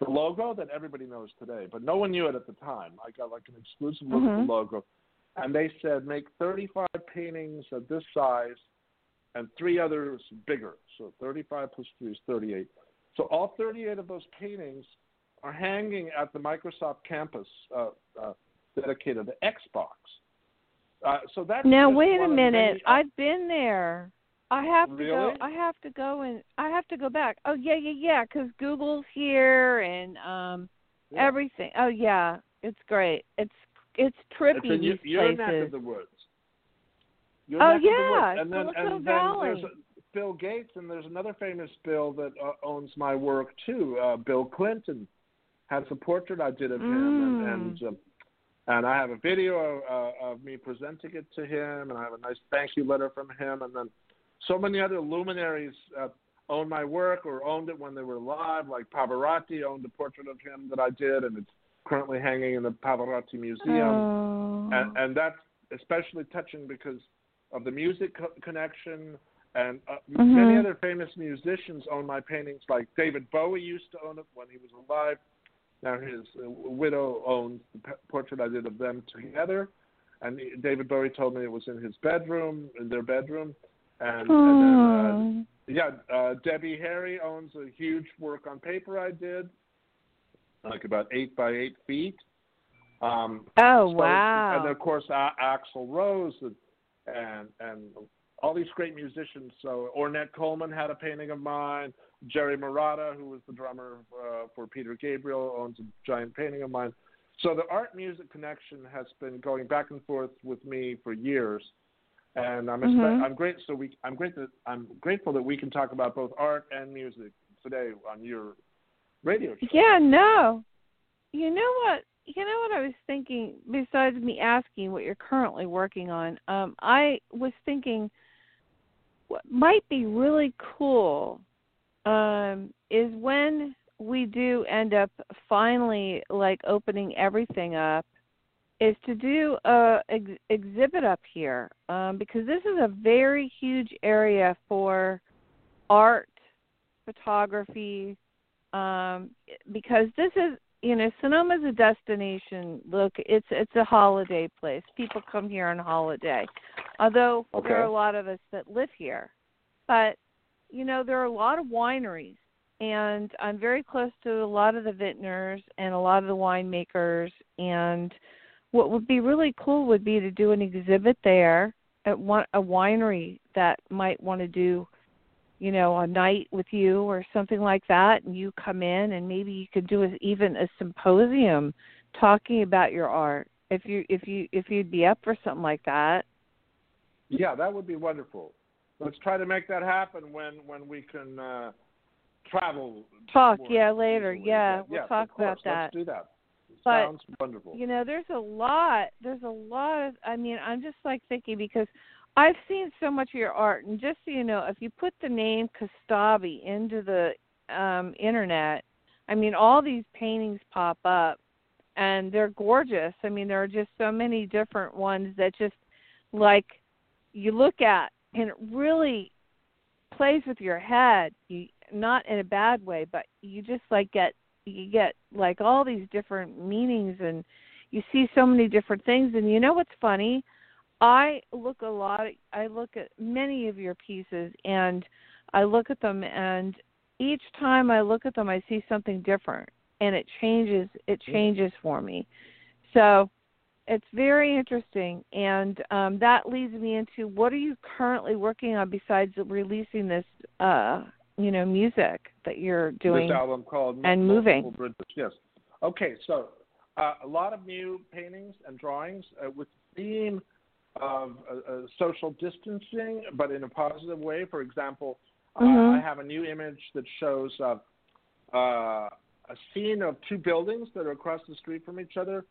the logo that everybody knows today, but no one knew it at the time. I got like an exclusive look at Mhm. the logo, and they said make 35 paintings of this size, and three others bigger. So 35 plus three is 38. So all 38 of those paintings are hanging at the Microsoft campus uh, uh, dedicated to Xbox. Uh, so that's Now wait a minute. many- I've been there. I have to Really? go. I have to go and I have to go back. Oh yeah, yeah, yeah. Because Google's here and um Yeah. everything. Oh yeah, it's great. It's it's trippy It's in these your places. of the woods. Your Oh, the yeah, woods. and then Silicon and then there's Bill Gates, and there's another famous Bill that uh, owns my work too. Uh, Bill Clinton has a portrait I did of him, and Mm. and, um, and I have a video uh, of me presenting it to him, and I have a nice thank you letter from him, and then so many other luminaries uh, own my work or owned it when they were alive. Like Pavarotti owned a portrait of him that I did, and it's currently hanging in the Pavarotti Museum Oh. and and that's especially touching because of the music co- connection and uh, Mhm. many other famous musicians own my paintings like david bowie used to own it when he was alive now his uh, widow owns the portrait i did of them together and david bowie told me it was in his bedroom in their bedroom and, and then uh, yeah, uh, Debbie Harry owns a huge work on paper I did, like about eight by eight feet. Um, Oh, so- wow. And of course, a- Axl Rose and, and and all these great musicians. So Ornette Coleman had a painting of mine. Jerry Marotta, who was the drummer uh, for Peter Gabriel, owns a giant painting of mine. So the art music connection has been going back and forth with me for years, and I'm Mhm. I'm great. So we I'm great that I'm grateful that we can talk about both art and music today on your radio show. Yeah, no. You know what? You know what I was thinking. Besides me asking what you're currently working on, um, I was thinking what might be really cool um, is when we do end up finally like opening everything up, is to do a ex- exhibit up here um, because this is a very huge area for art, photography, um, because this is you know Sonoma's a destination. Look, it's it's a holiday place. People come here on holiday. Although there are a lot of us that live here, but you know there are a lot of wineries, and I'm very close to a lot of the vintners and a lot of the winemakers. And what would be really cool would be to do an exhibit there at one a winery that might want to do you know a night with you or something like that and you come in and maybe you could do a, even a symposium talking about your art if you if you if you'd be up for something like that Yeah, that would be wonderful. Let's try to make that happen when when we can uh, travel. talk yeah later yeah we'll yeah, talk about that Let's do that. But, Sounds wonderful. you know there's a lot there's a lot of i mean i'm just like thinking because i've seen so much of your art and just so you know if you put the name Kostabi into the um internet i mean all these paintings pop up and they're gorgeous i mean there are just so many different ones that just like you look at and it really plays with your head. You not in a bad way but you just like get you get like all these different meanings and you see so many different things. And you know what's funny? I look a lot i look at many of your pieces and i look at them and each time i look at them i see something different and it changes it mm-hmm. changes for me. So it's very interesting and um that leads me into what are you currently working on besides releasing this uh you know music that you're doing This album called and moving. Bridges. Yes. Okay, so uh, a lot of new paintings and drawings uh, with theme of uh, uh, social distancing, but in a positive way. For example, uh, Mhm. I have a new image that shows uh, uh, a scene of two buildings that are across the street from each other,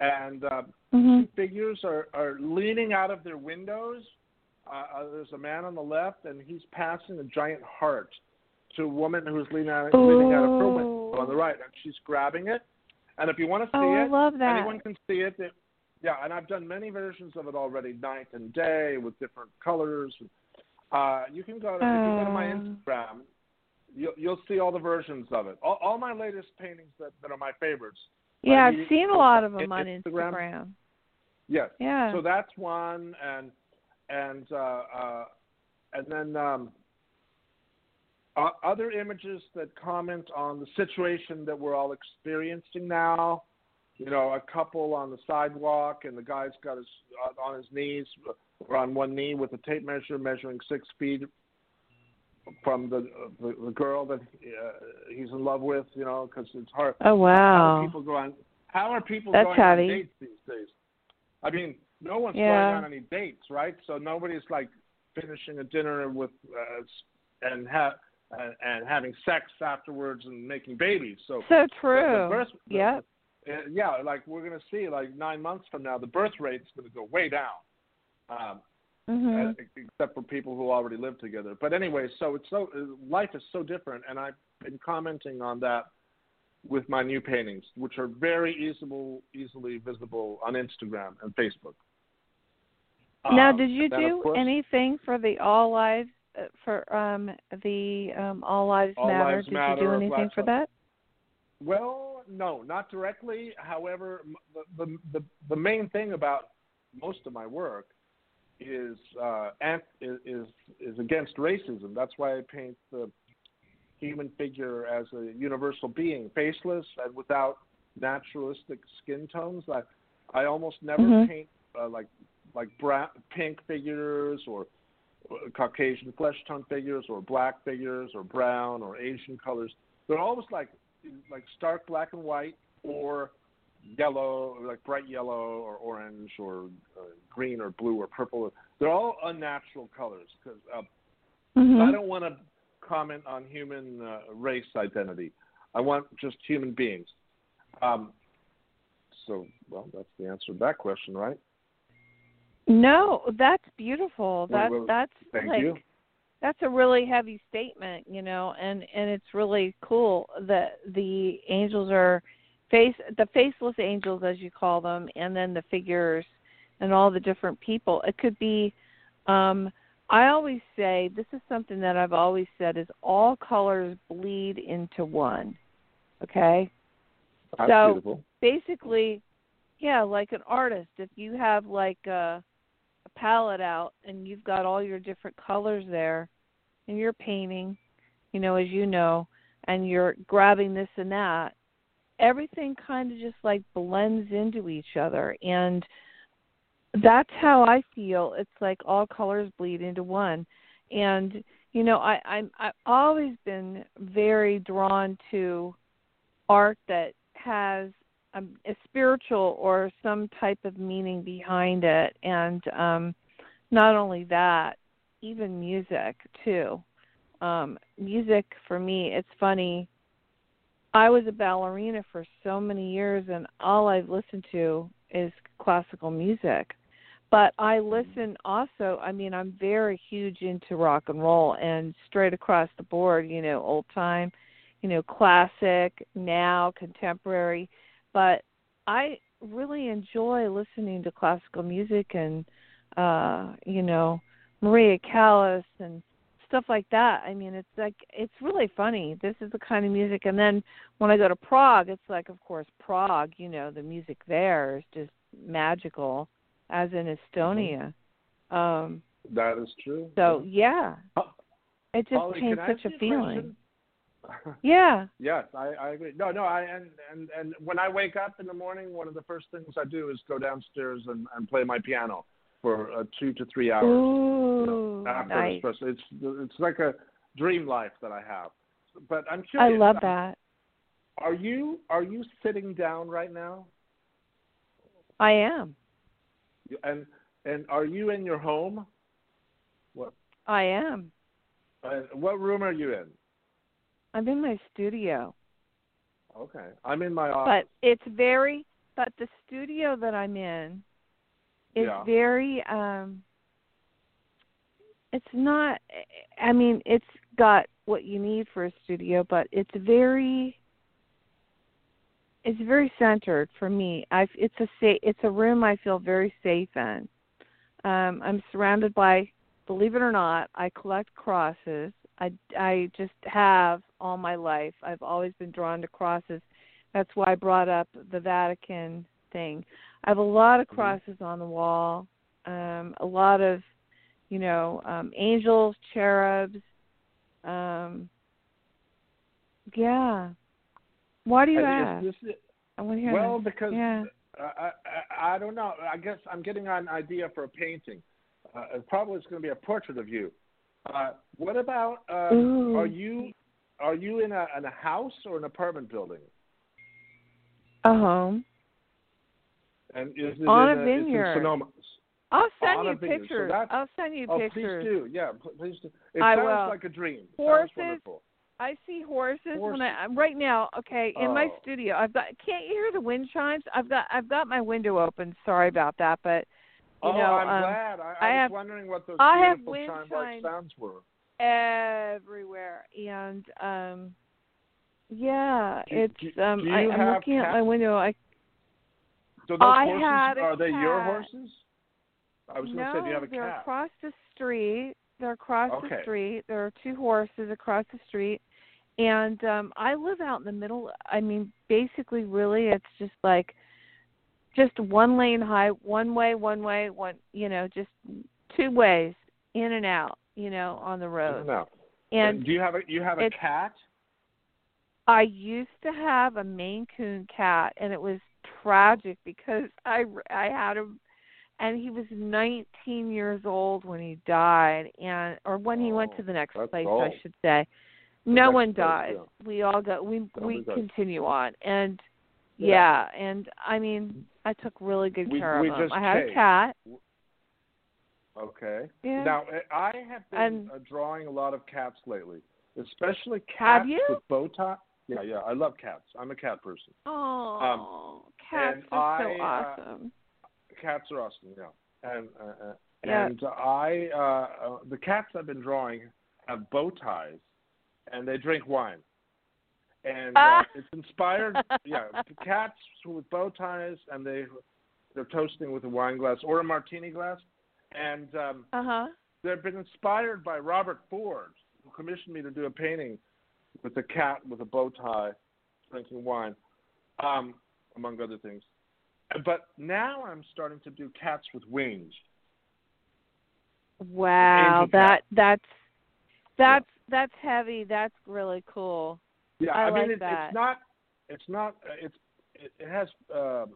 and uh, Mhm. two figures are, are leaning out of their windows. Uh, uh, there's a man on the left, and he's passing a giant heart to a woman who's leaning out, leaning out of her window on the right, and she's grabbing it. And if you want to see Oh, I it, love that. anyone can see it. It- Yeah, and I've done many versions of it already, night and day, with different colors. Uh, you can go to, if you go to my Oh. Instagram, you'll, you'll see all the versions of it. All, all my latest paintings that, that are my favorites. Yeah, I've seen a lot of them on Instagram? Instagram. Yes. Yeah. So that's one, and and uh, uh, and then um, uh, other images that comment on the situation that we're all experiencing now. You know, a couple on the sidewalk, and the guy's got his uh, on his knees or on one knee with a tape measure measuring six feet from the the, the girl that uh, he's in love with. You know, because it's hard. Oh wow. How are people go on? How are people That's going heavy. on dates these days? I mean, no one's Yeah. going on any dates, right? So nobody's like finishing a dinner with uh, and ha- and, and having sex afterwards and making babies. So So true. The- uh, yeah, like we're going to see, like nine months from now, the birth rate's going to go way down. Um, Mhm. uh, except for people who already live together. But anyway, so it's so life is so different, and I've been commenting on that with my new paintings, which are very easily easily visible on Instagram and Facebook. Now, Um, did you do course, anything for the All Lives uh, for um the um All Lives All Matter? Lives did Matter you do anything for that? Well, no, not directly. However, the the the, the main thing about most of my work is uh, ant- is is is against racism. That's why I paint the human figure as a universal being, faceless and without naturalistic skin tones. I I almost never Mhm. paint uh, like like brown, pink figures or uh, Caucasian flesh tone figures or black figures or brown or Asian colors. They're always like like stark black and white or yellow, like bright yellow or orange or uh, green or blue or purple. They're all unnatural colors because uh, Mhm. I don't want to comment on human uh, race identity. I want just human beings. Um, so, well, that's the answer to that question, right? No, that's beautiful. Well, That well, that's Thank like you. that's a really heavy statement, you know, and and it's really cool that the angels are face the faceless angels as you call them and then the figures and all the different people. It could be um I always say this is something that I've always said is all colors bleed into one. Okay? That's so- beautiful. basically yeah like an artist if you have like a, a palette out and you've got all your different colors there and you're painting you know as you know and you're grabbing this and that everything kind of just like blends into each other. And that's how i feel. It's like all colors bleed into one. And you know i i'm i've always been very drawn to art that has a, a spiritual or some type of meaning behind it. And um not only that even music too. Um music for me it's funny i was a ballerina for so many years and all i've listened to is classical music. But i listen also i mean i'm very huge into rock and roll and straight across the board you know old time you know classic now contemporary. But i really enjoy listening to classical music and uh you know maria callas and stuff like that. I mean it's like it's really funny. This is the kind of music. And then when i go to prague it's like of course prague you know the music there is just magical as in estonia. Um That is true. so yeah. Oh, it just Holly, paints such a feeling. Yeah. Yes, I, I agree. No, no, I and, and and when I wake up in the morning, one of the first things I do is go downstairs and, and play my piano for uh, two to three hours. Ooh, you know, after nice. espresso. It's it's like a dream life that I have. But I'm curious. I love that. Are you are you sitting down right now? I am. And and are you in your home? What I am. uh, what room are you in? I'm in my studio. Okay, I'm in my office. But it's very but the studio that I'm in is Yeah. very um it's not I mean, it's got what you need for a studio, but it's very it's very centered for me. I it's a sa- it's a room I feel very safe in. Um I'm surrounded by believe it or not, I collect crosses. I I just have all my life. I've always been drawn to crosses. That's why I brought up the Vatican thing. I have a lot of Mhm. crosses on the wall. Um a lot of you know, um angels, cherubs. Um yeah. Why do you ask? I want to hear well, that. because yeah. I, I I don't know. I guess I'm getting an idea for a painting. Uh, it probably it's going to be a portrait of you. Uh, what about? Ooh. are you are you in a in a house or an apartment building? A home. And is it On in a vineyard. Sonoma? I'll send you vineyard. So pictures. I'll send you Oh, pictures. please do. Yeah, pl- please do. It I sounds will. like a dream. Horses. I see horses, when Horses. I I'm- right now. Okay, in my Oh. studio, I've got. Can't you hear the wind chimes? I've got. I've got my window open. Sorry about that, but you oh, know, I'm um, glad. I, I, I was have- wondering what those I beautiful wind chime-like sounds were. everywhere, and um, yeah, Do- it's. do- um, do I, I'm have looking at my window. I So those I horses had are they your horses? I was going to say, do you have a cat? they're cat? across the street. They're across Okay. the street. There are two horses across the street. And um I live out in the middle. I mean, basically really it's just like just one lane high, one way, one way, one, you know, just two ways in and out, you know, on the road. No. And and do you have a you have a cat? I used to have a Maine Coon cat, and it was tragic because I I had him, and he was 19 years old when he died, and or when he went Oh, to the next place, old. I should say. The No one place, dies. yeah. We all go. We we continue on, and Yeah. yeah. and I mean, I took really good We- care of him. I had a cat. Okay. Yeah. Now uh, I have been And- uh, drawing a lot of cats lately, especially cats with bow. Yeah, yeah, I love cats. I'm a cat person. Oh, cats and are so I, uh, awesome. Cats are awesome, yeah. And uh, uh, Yeah. and I uh, uh, the cats I've been drawing have bow ties, and they drink wine. And uh, Ah. it's inspired, yeah, cats with bow ties, and they they're toasting with a wine glass or a martini glass, and um, Uh huh. they've been inspired by Robert Ford, who commissioned me to do a painting with a cat with a bow tie, drinking wine, um, among other things. But now I'm starting to do cats with wings. Wow, that that's that's that's heavy. That's really cool. Yeah, I mean like it, it's not. It's not. uh, It's it, it has. Um,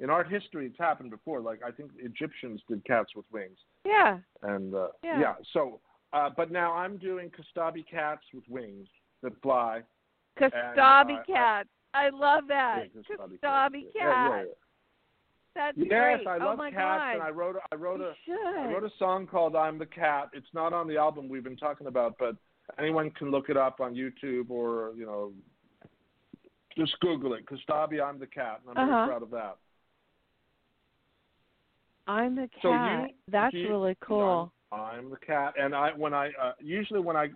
in art history, it's happened before. Like I think Egyptians did cats with wings, Yeah. and uh, Yeah. So, uh, but now I'm doing Kostabi cats with wings that fly. Kostabi uh, I- cats. I love that. Yeah, Kostabi Kostabi cats. Yeah, yeah, yeah. That's Yes, great. I oh love my cats, god. and I wrote I wrote You a should. I wrote a song called "I'm the Cat." It's not on the album we've been talking about, but anyone can look it up on YouTube or you know, just Google it. Kostabi, I'm the cat, and I'm Uh-huh. very proud of that. I'm the cat. So you- That's you- really cool. I'm, the cat, and I when I uh, usually when I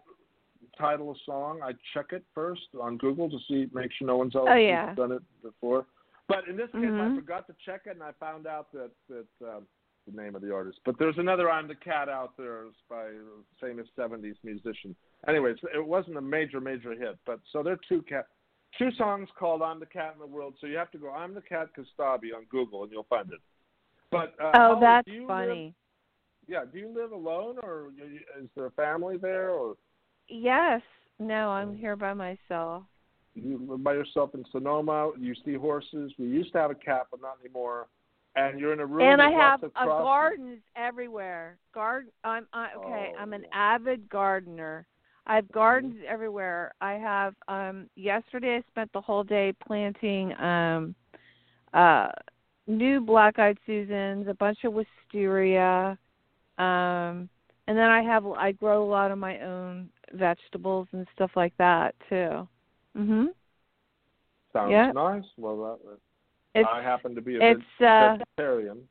title a song, I check it first on Google to see make sure no one's else Oh, yeah. done it before. But in this case, Mhm. I forgot to check it, and I found out that that um, the name of the artist. But there's another "I'm the Cat" out there by a famous '70s musician. Anyways, it wasn't a major major hit, but so there are two cat. Two songs called "I'm the Cat in the World," so you have to go "I'm the Cat Kostabi" on Google, and you'll find it. But uh, oh, Holly, that's you live- funny. Yeah. Do you live alone, or is there a family there, or Yes. No, I'm here by myself. you live by yourself in Sonoma? You see horses. We used to have a cat, but not anymore. And you're in a room. and I have a gardens everywhere. Garden. I'm I, okay. I'm an Oh. avid gardener. I have gardens everywhere. I have. Um, yesterday I spent the whole day planting um, uh, new black-eyed Susans, a bunch of wisteria, um, and then I have. I grow a lot of my own vegetables and stuff like that too. Mhm. Sounds Yeah. nice. Well, that, It's I happen to be a it's uh vegetarian.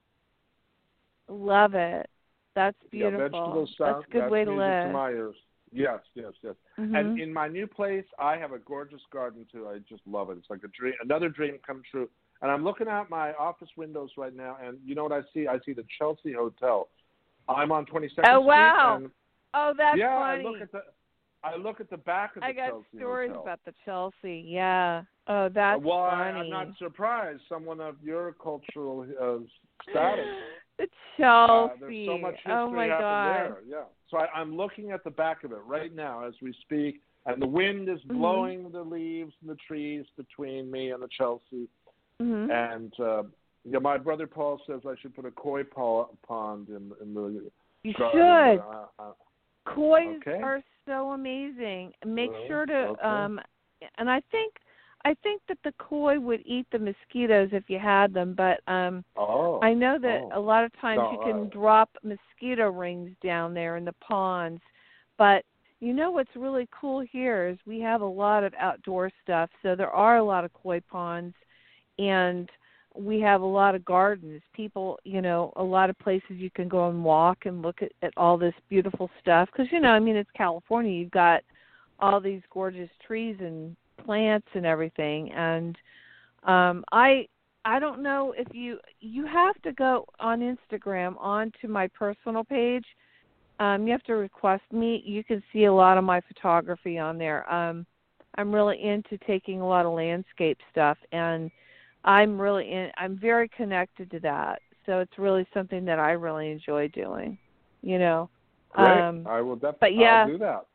love it. That's Yeah, beautiful. vegetables sound, that's a good that's way to live. To my ears. Yes, yes, yes. Mhm. And in my new place, I have a gorgeous garden too. I just love it. It's like a dream, another dream come true. And I'm looking out my office windows right now, and you know what I see? I see the Chelsea Hotel. I'm on 22nd Oh, wow. Street, and Oh, that's yeah, funny. I look at the, I look at the back of the I got Chelsea stories Hotel. about the Chelsea. Yeah. Oh, that's well, I, funny. I'm not surprised. Someone of your cultural uh, status. the Uh, Chelsea. there's so much history oh my god. there. Yeah. So I, I'm looking at the back of it right now as we speak, and the wind is Mhm. blowing the leaves and the trees between me and the Chelsea. hmm And uh, yeah, my brother Paul says I should put a koi pond in in the You garden. should. Uh, uh, Koi's Okay. are so amazing. Make sure to Okay. um and I think I think that the koi would eat the mosquitoes if you had them, but um Oh. I know that oh. a lot of times No, you can uh, drop mosquito rings down there in the ponds, but you know what's really cool here is we have a lot of outdoor stuff. So there are a lot of koi ponds and we have a lot of gardens. People, you know, a lot of places you can go and walk and look at, at all this beautiful stuff because you know, I mean it's California. You've got all these gorgeous trees and plants and everything and um I I don't know if you you have to go on Instagram onto my personal page. Um you have to request me. You can see a lot of my photography on there. Um I'm really into taking a lot of landscape stuff and I'm really in I'm very connected to that. So it's really something that I really enjoy doing. You know. Great. Um I will definitely but yeah. I'll do that.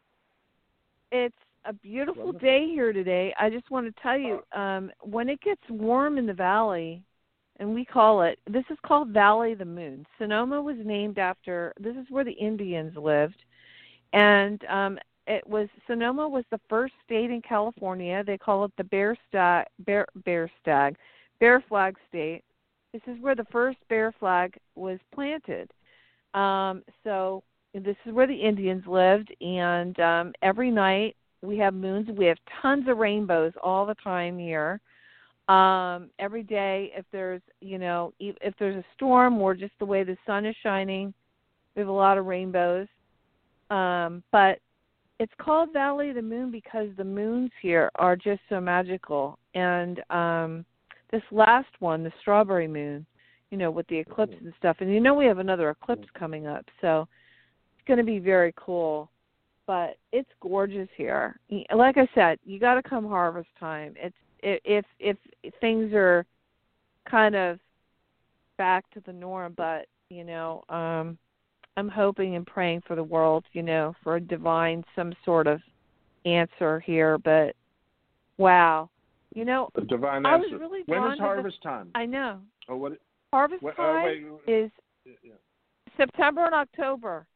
it's a beautiful Wonderful. day here today. I just want to tell you, um, when it gets warm in the valley, and we call it this is called Valley of the Moon. Sonoma was named after this is where the Indians lived, and um, it was Sonoma was the first state in California. They call it the Bear Stag, Bear Bear Stag, Bear Flag State. This is where the first bear flag was planted. Um, so this is where the Indians lived, and um, every night we have moons. We have tons of rainbows all the time here. Um, every day, if there's you know if there's a storm or just the way the sun is shining, we have a lot of rainbows. Um, but it's called Valley of the Moon because the moons here are just so magical. And um, this last one, the strawberry moon, you know, with the eclipse and stuff. And you know we have another eclipse coming up, so it's going to be very cool but it's gorgeous here. Like I said, you got to come harvest time. It's if if things are kind of back to the norm, but you know, um I'm hoping and praying for the world, you know, for a divine some sort of answer here, but wow. You know, The divine I was answer. really when is to the- harvest time? I know. oh, what? Harvest what uh, time wait, is yeah. September and October.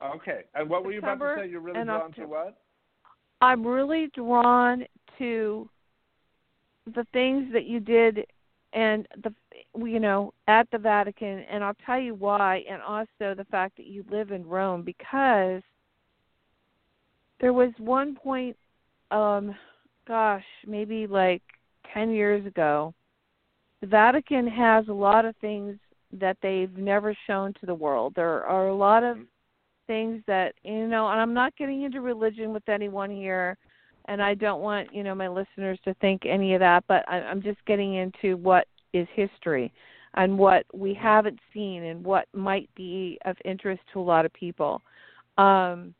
Okay. And what were you about to say? You're really drawn October. to what? I'm really drawn to the things that you did and the you know at the Vatican and I'll tell you why and also the fact that you live in Rome because there was one point um gosh maybe like 10 years ago the Vatican has a lot of things that they've never shown to the world. There are a lot of things that you know and i'm not getting into religion with anyone here and i don't want you know my listeners to think any of that but I, i'm just getting into what is history and what we haven't seen and what might be of interest to a lot of people. Um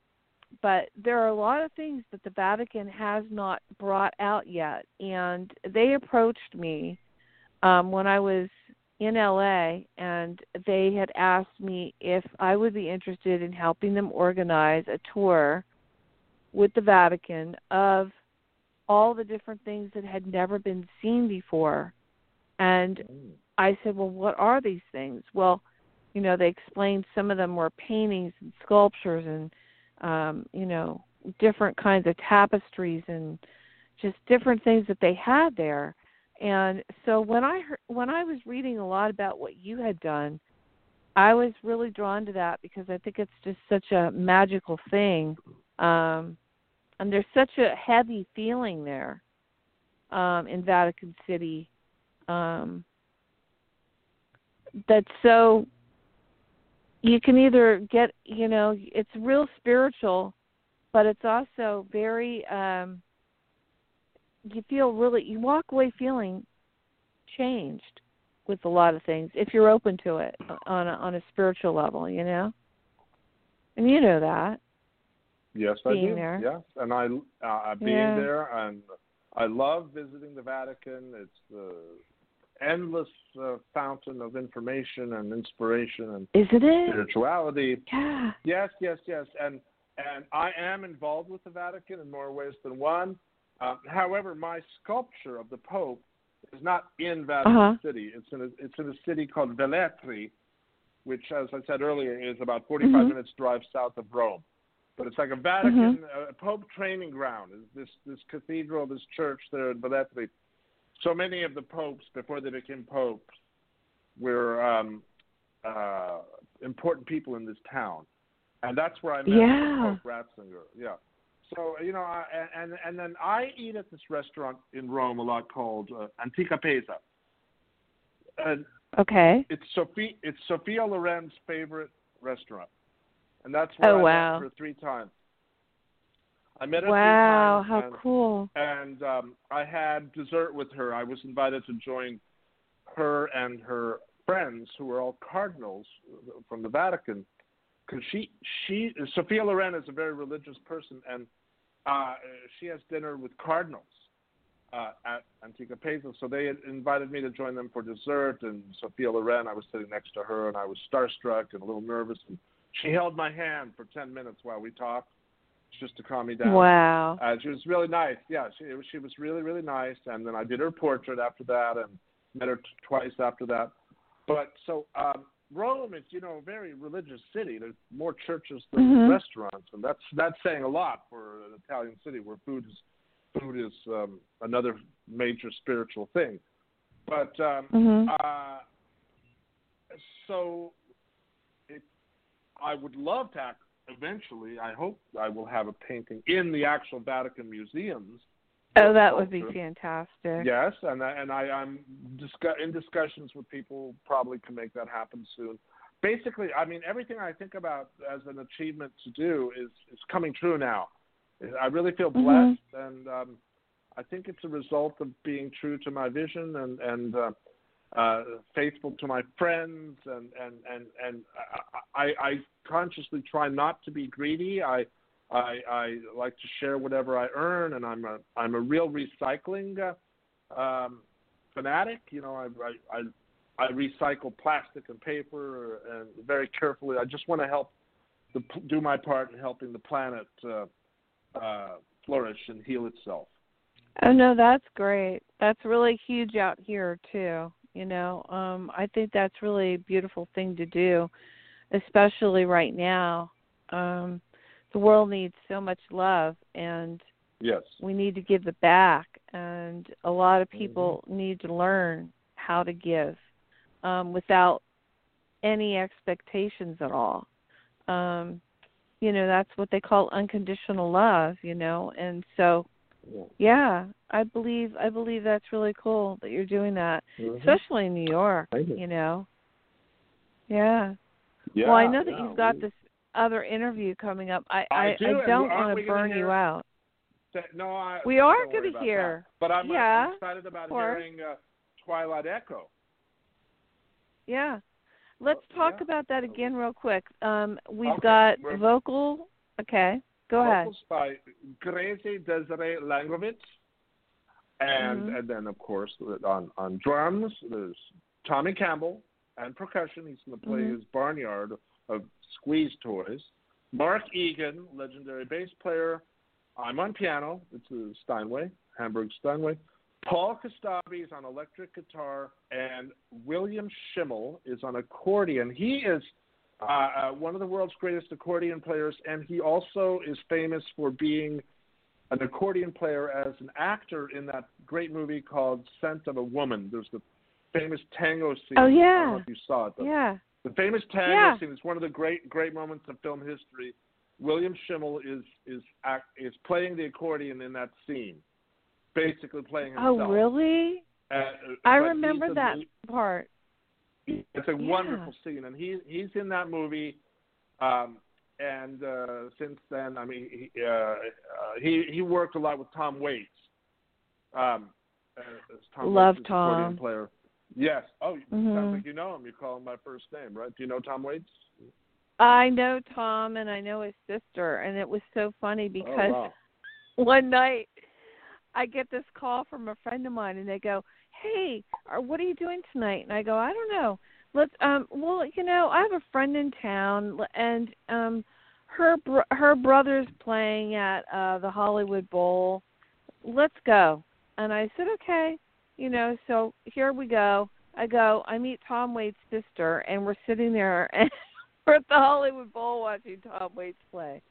but there are a lot of things that the vatican has not brought out yet and they approached me um when i was in LA and they had asked me if I would be interested in helping them organize a tour with the Vatican of all the different things that had never been seen before. And I said, "Well, what are these things?" Well, you know, they explained some of them were paintings and sculptures and um, you know, different kinds of tapestries and just different things that they had there and so when i heard, when i was reading a lot about what you had done i was really drawn to that because i think it's just such a magical thing um and there's such a heavy feeling there um in vatican city um that's so you can either get you know it's real spiritual but it's also very um you feel really you walk away feeling changed with a lot of things if you're open to it on a on a spiritual level you know? And you know that Yes, I do. there. Yes, and I uh, being Yeah. there, and I love visiting the Vatican. It's the endless uh, fountain of information and inspiration and isn't it spirituality. yeah Yes, yes, yes, and and I am involved with the Vatican in more ways than one. Uh, however, my sculpture of the Pope is not in Vatican Uh-huh. City. It's in a, it's in a city called Velletri, which, as I said earlier, is about 45 Mhm. minutes drive south of Rome. But it's like a Vatican Mm-hmm. uh, Pope training ground. Is This this cathedral, this church there in Velletri. So many of the popes before they became popes were um, uh, important people in this town, and that's where I met Yeah. Pope Ratzinger. Yeah. So you know, I, and and then I eat at this restaurant in Rome a lot called uh, Antica Pesa. And Okay. it's Sophie it's Sophia Loren's favorite restaurant, and that's where Oh, I wow. met her three times. I met her Wow, three how times, and, cool. and um, I had dessert with her. I was invited to join her and her friends, who were all cardinals from the Vatican, because she she Sophia Loren is a very religious person, and uh, she has dinner with cardinals uh, at Antica Pesa. So they had invited me to join them for dessert, and Sophia Loren, I was sitting next to her, and I was starstruck and a little nervous. And she held my hand for 10 minutes while we talked, just to calm me down. Wow. Uh, she was really nice. Yeah, she was, she was really really nice. And then I did her portrait after that, and met her t- twice after that. But so um, Rome is you know a very religious city. There's more churches than Mhm. restaurants, and that's that's saying a lot for an Italian city where food is food is um, another major spiritual thing. But um, Mhm. uh, so I would love to act, eventually. I hope I will have a painting in the actual Vatican museums. Oh, that would be fantastic. Yes, and I, and I, I'm discuss, in discussions with people. Probably can make that happen soon. Basically, I mean, everything I think about as an achievement to do is is coming true now. I really feel Mhm. blessed, and um, I think it's a result of being true to my vision and and uh, uh, faithful to my friends, and and and and I, I, consciously try not to be greedy. I I, I like to share whatever I earn, and I'm a I'm a real recycling uh, um, fanatic. You know, I, I I I recycle plastic and paper, and very carefully. I just want to help the, do my part in helping the planet uh, uh, flourish and heal itself. Oh no, that's great. That's really huge out here too. You know, um, I think that's really a beautiful thing to do, especially right now. Um, the world needs so much love, and Yes. we need to give it back. And a lot of people need to learn how to give um, without any expectations at all. Um, you know, that's what they call unconditional love. You know, and so yeah, I believe I believe that's really cool that you're doing that, Mhm. especially in New York. You. You know. Yeah. Yeah, well, I know that yeah. you've got We- this other interview coming up. I I I, do. I don't want to burn you hear- out. No, I, We are gonna hear. that. But I'm, uh, excited about hearing uh, Twilight Echo. Yeah. Let's Oh, talk yeah. about that again real quick. Um, we've Okay, got we're- vocal. Okay, go ahead. By Gracie Desiree Langovitz. And Mhm. and then of course on on drums there's Tommy Campbell and percussion. He's going to play Mhm. his barnyard of squeeze toys. Mark Egan, legendary bass player. I'm on piano. It's a Steinway, Hamburg Steinway. Paul Kostabi is on electric guitar, and William Schimmel is on accordion. He is uh, uh, one of the world's greatest accordion players, and he also is famous for being an accordion player as an actor in that great movie called Scent of a Woman. There's the famous tango scene. Oh, I don't yeah. know if you saw it. but Yeah. the famous tango Yeah. scene is one of the great great moments of film history. William Schimmel is is act, is playing the accordion in that scene, basically playing himself. Oh, really? Uh, I remember that part. It's a Yeah. wonderful scene, and he he's in that movie. Um, and uh, since then, I mean, he, uh, uh, he he worked a lot with Tom Waits. Um, uh, Tom Love Waits' Tom. player. Yes. Oh, Mhm. sounds like you know him. You call him by first name, right? Do you know Tom Waits? I know Tom and I know his sister, and it was so funny because oh, wow. one night I get this call from a friend of mine, and they go, "Hey, what are you doing tonight?" And I go, "I don't know. Let's um, well, you know, I have a friend in town, and um, her br- her brother's playing at uh the Hollywood Bowl. Let's go." And I said, "Okay." You know, so here we go. I go. I meet Tom Waits' sister, and we're sitting there and we're at the Hollywood Bowl watching Tom Waits play.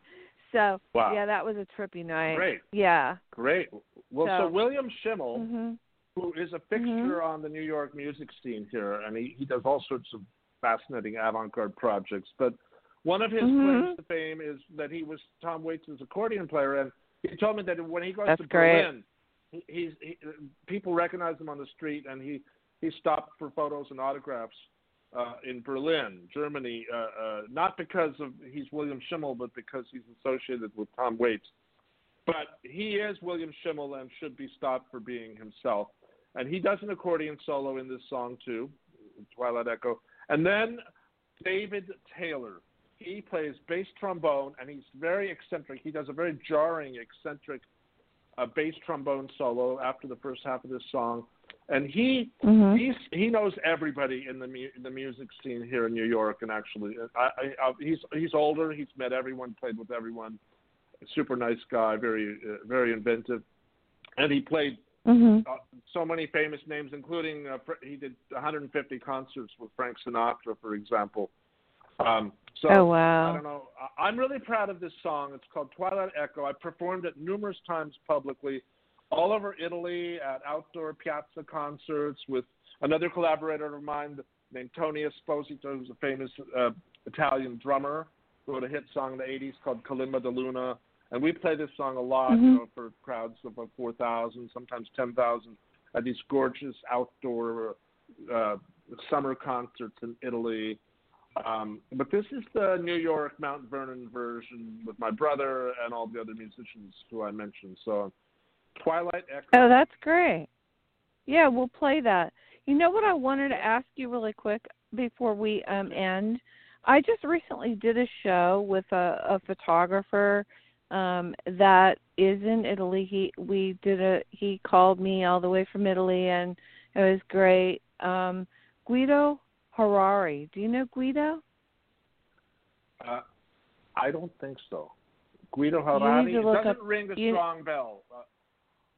So Wow. yeah, that was a trippy night. Great. Yeah. Great. Well, so, So- William Schimmel, Mhm. Who is a fixture on the New York music scene here, and he, he does all sorts of fascinating avant-garde projects. But one of his Mhm. claims to fame is that he was Tom Waits' accordion player, and he told me that when he goes That's to great. Berlin, he, he's he, people recognize him on the street, and he he stopped for photos and autographs uh, in Berlin, Germany, uh, uh, not because of he's William Schimmel, but because he's associated with Tom Waits. But he is William Schimmel and should be stopped for being himself. And he does an accordion solo in this song too, Twilight Echo. And then David Taylor, he plays bass trombone, and he's very eccentric. He does a very jarring, eccentric uh, bass trombone solo after the first half of this song. And he Mhm. he's he knows everybody in the mu- in the music scene here in New York, and actually, I, I, I, he's he's older. He's met everyone, played with everyone. Super nice guy, very uh, very inventive, and he played Mhm. uh, so many famous names, including uh, he did 150 concerts with Frank Sinatra, for example. Um, so Oh, wow. I don't know. I'm really proud of this song. It's called Twilight Echo. I performed it numerous times publicly, all over Italy at outdoor piazza concerts with another collaborator of mine named Tony Esposito, who's a famous uh, Italian drummer, who wrote a hit song in the 80s called Kalimba de Luna. And we play this song a lot, you Mhm. know, for crowds of about 4,000, sometimes 10,000 at these gorgeous outdoor uh, summer concerts in Italy. Um, but this is the New York Mount Vernon version with my brother and all the other musicians who I mentioned. So, Twilight Echo. Oh, that's great. Yeah, we'll play that. You know what I wanted to ask you really quick before we um end? I just recently did a show with a, a photographer um that is in Italy. He we did a he called me all the way from Italy and it was great. Um Guido Harari. Do you know Guido? Uh, I don't think so. Guido Harari it doesn't up- ring a you- strong bell. Uh,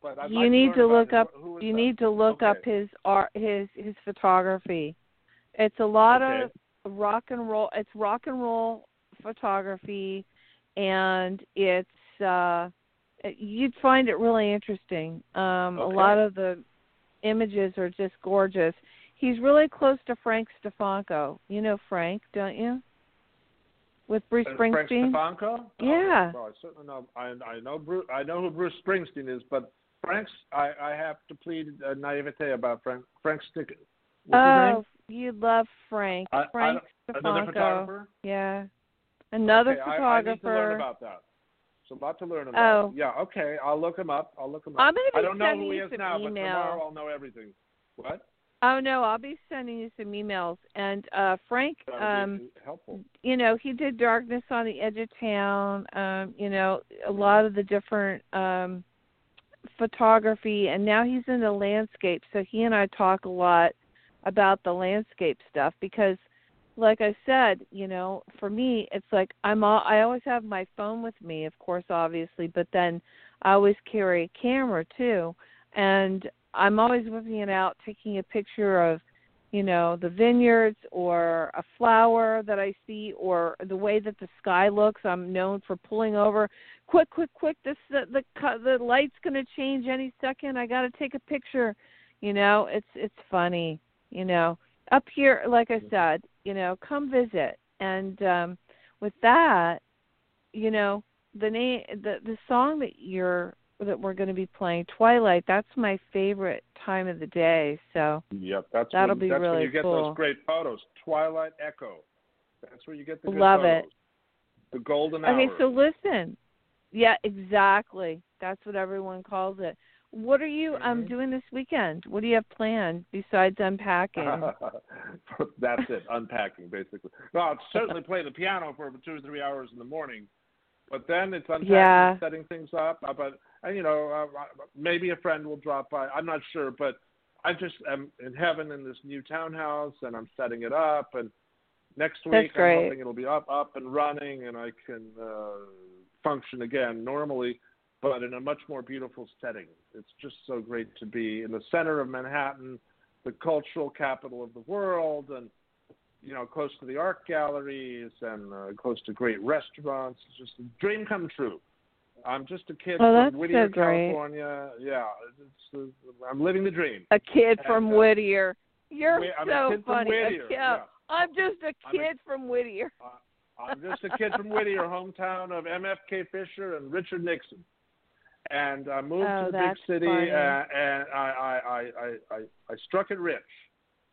but you like need to, to look up. You that? need to look up his art his his photography it's a lot Okay. of rock and roll it's rock and roll photography and it's uh you'd find it really interesting um a lot of the images are just gorgeous he's really close to frank stefanko you know frank don't you with bruce Uh, Frank springsteen Stefanko? Yeah. Oh, well, I certainly know. I, I know. Bruce, I know who Bruce Springsteen is, but Frank's. I, I have to plead uh, naivete about Frank. Frank Stick. Oh you love frank I- I frank his name? Another stefanko photographer. Yeah. Another okay, I, I photographer. need to learn about that. There's a lot to learn about. Oh. Yeah. Okay. I'll look him up. I'll look him up. I'm gonna be I don't know who he is now, but tomorrow I'll know everything. What? Oh no, I'll be sending you some emails. And uh Frank, um, helpful. you know, he did Darkness on the Edge of Town, um, you know, a lot of the different um photography and now he's into landscape, so he and I talk a lot about the landscape stuff because like I said, you know, for me it's like I'm all I always have my phone with me, of course obviously, but then I always carry a camera too. And I'm always whipping it out, taking a picture of, you know, the vineyards or a flower that I see or the way that the sky looks. I'm known for pulling over. Quick, quick, quick! This the the, the light's going to change any second. I got to take a picture. You know, it's it's funny. You know, up here, like I said, you know, come visit. And um with that, you know, the name the the song that you're that we're going to be playing twilight that's my favorite time of the day so Yep. That's That'll when, be that's when you get cool. those great photos. Twilight Echo. That's where you get the Love photos. it. The golden hour. okay so listen yeah exactly that's what everyone calls it what are you um Mhm. doing this weekend what do you have planned besides unpacking That's it, unpacking basically. Well, I'll certainly play the piano for two or three hours in the morning, but then it's unpacking, Yeah. setting things up. Uh, But and you know, uh, maybe a friend will drop by. I'm not sure, but I just am in heaven in this new townhouse, and I'm setting it up. And next week. I'm hoping it'll be up, up and running, and I can uh, function again normally, but in a much more beautiful setting. It's just so great to be in the center of Manhattan, the cultural capital of the world, and you know, close to the art galleries and uh, close to great restaurants. It's just a dream come true. I'm just a kid oh, from Whittier, so. California. Yeah, uh, I'm living the dream. A kid from uh, Whittier. You're I'm so a kid from funny. Whittier. Kid. yeah. I'm just a I'm a- kid from Whittier. I'm just a kid from Whittier, hometown of MFK Fisher and Richard Nixon. And I moved Oh, to the big city, funny. uh, and I, I, I, I, I, struck it rich,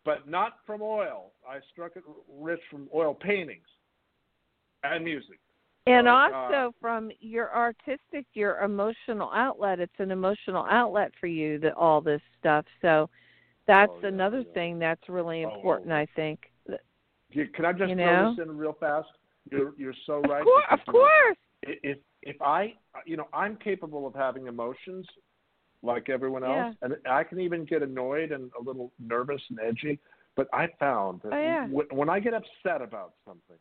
but not from oil. I struck it rich from oil paintings and music. And Oh, also from your artistic, your emotional outlet. It's an emotional outlet for you, that all this stuff. So that's Oh, yeah, another yeah. thing that's really Oh, important, oh. I think. Can I just You throw this in real fast? You're, you're so Of right. course, of because, you course. if if I you know I'm capable of having emotions like everyone Yeah. else, and I can even get annoyed and a little nervous and edgy. But I found that Oh, yeah. when, when I get upset about something,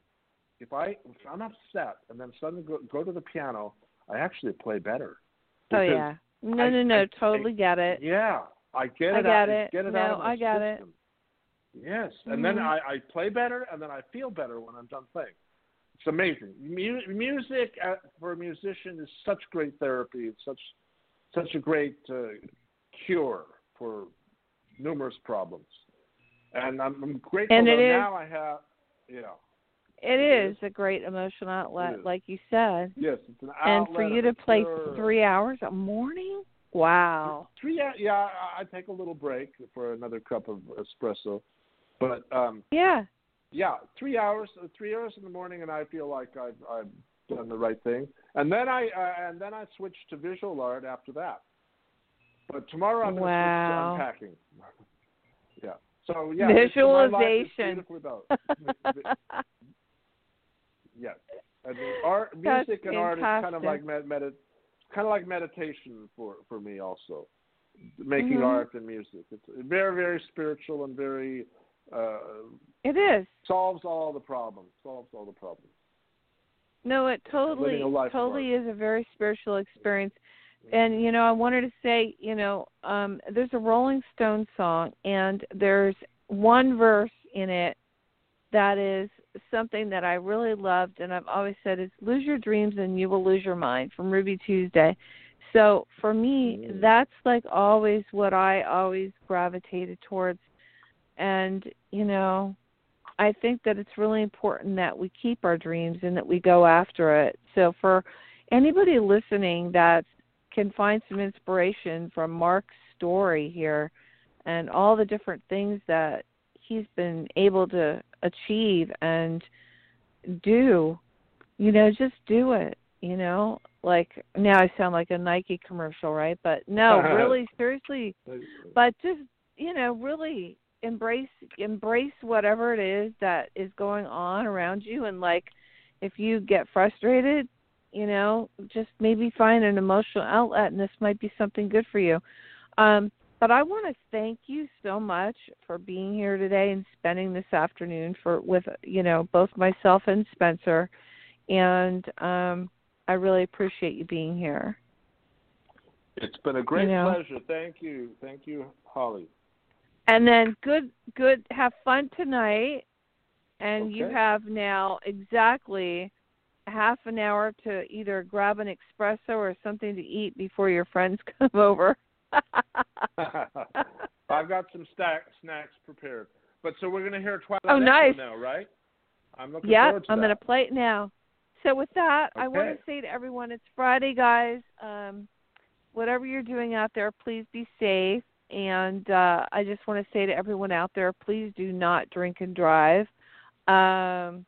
if I if I'm upset and then suddenly go, go to the piano, I actually play better. Oh yeah. No, I- no, no. I- totally get it. Yeah, I get I it. get out, it. Get it No, out of my I get it. Yes, and then Mhm. I, I play better, and then I feel better when I'm done playing. It's amazing. Mu- music uh, for a musician is such great therapy. It's such such a great uh, cure for numerous problems. And I'm, I'm grateful And it that is- now I have. Yeah. It It is a great emotional outlet, like you said. Yes, it's an outlet. And for you to play cure. three hours a morning? Wow. Three, yeah, yeah. I, I take a little break for another cup of espresso, but um, Yeah. Yeah, three hours, three hours in the morning, and I feel like I've I've done the right thing. And then I uh, and then I switch to visual art after that. But tomorrow I'm going Wow. to switch to unpacking. yeah. So yeah, it's- my life is Visualization. yes. Mean, art, That's music, and art is kind of like med, med, kind of like meditation for for me also. Making Mhm. art and music. It's very very spiritual and very uh, It is. solves all the problems. Solves all the problems. No, it totally Living a life of totally is a very spiritual experience. And you know, I wanted to say, you know, um there's a Rolling Stone song and there's one verse in it that is something that I really loved and I've always said is lose your dreams and you will lose your mind from Ruby Tuesday. So for me, Mm. that's like always what I always gravitated towards. And, you know, I think that it's really important that we keep our dreams and that we go after it. So for anybody listening that can find some inspiration from Mark's story here and all the different things that he's been able to achieve and do, you know, just do it, you know? Like now I sound like a Nike commercial, right? But no, really seriously, but just you know really embrace embrace whatever it is that is going on around you and like if you get frustrated you know just maybe find an emotional outlet and this might be something good for you um but i want to thank you so much for being here today and spending this afternoon for with you know both myself and spencer and um i really appreciate you being here It's been a great You know. pleasure. Thank you. Thank you, Holly. And then good good have fun tonight. And you have now exactly half an hour to either grab an espresso or something to eat before your friends come over. I've got some stack, snacks prepared. But so we're going to hear Twilight Oh, nice. now, right? I'm looking yep, forward to I'm going to play it now. So with that, I want to say to everyone, it's Friday, guys. Um, whatever you're doing out there, please be safe. And uh, I just want to say to everyone out there, please do not drink and drive. Um,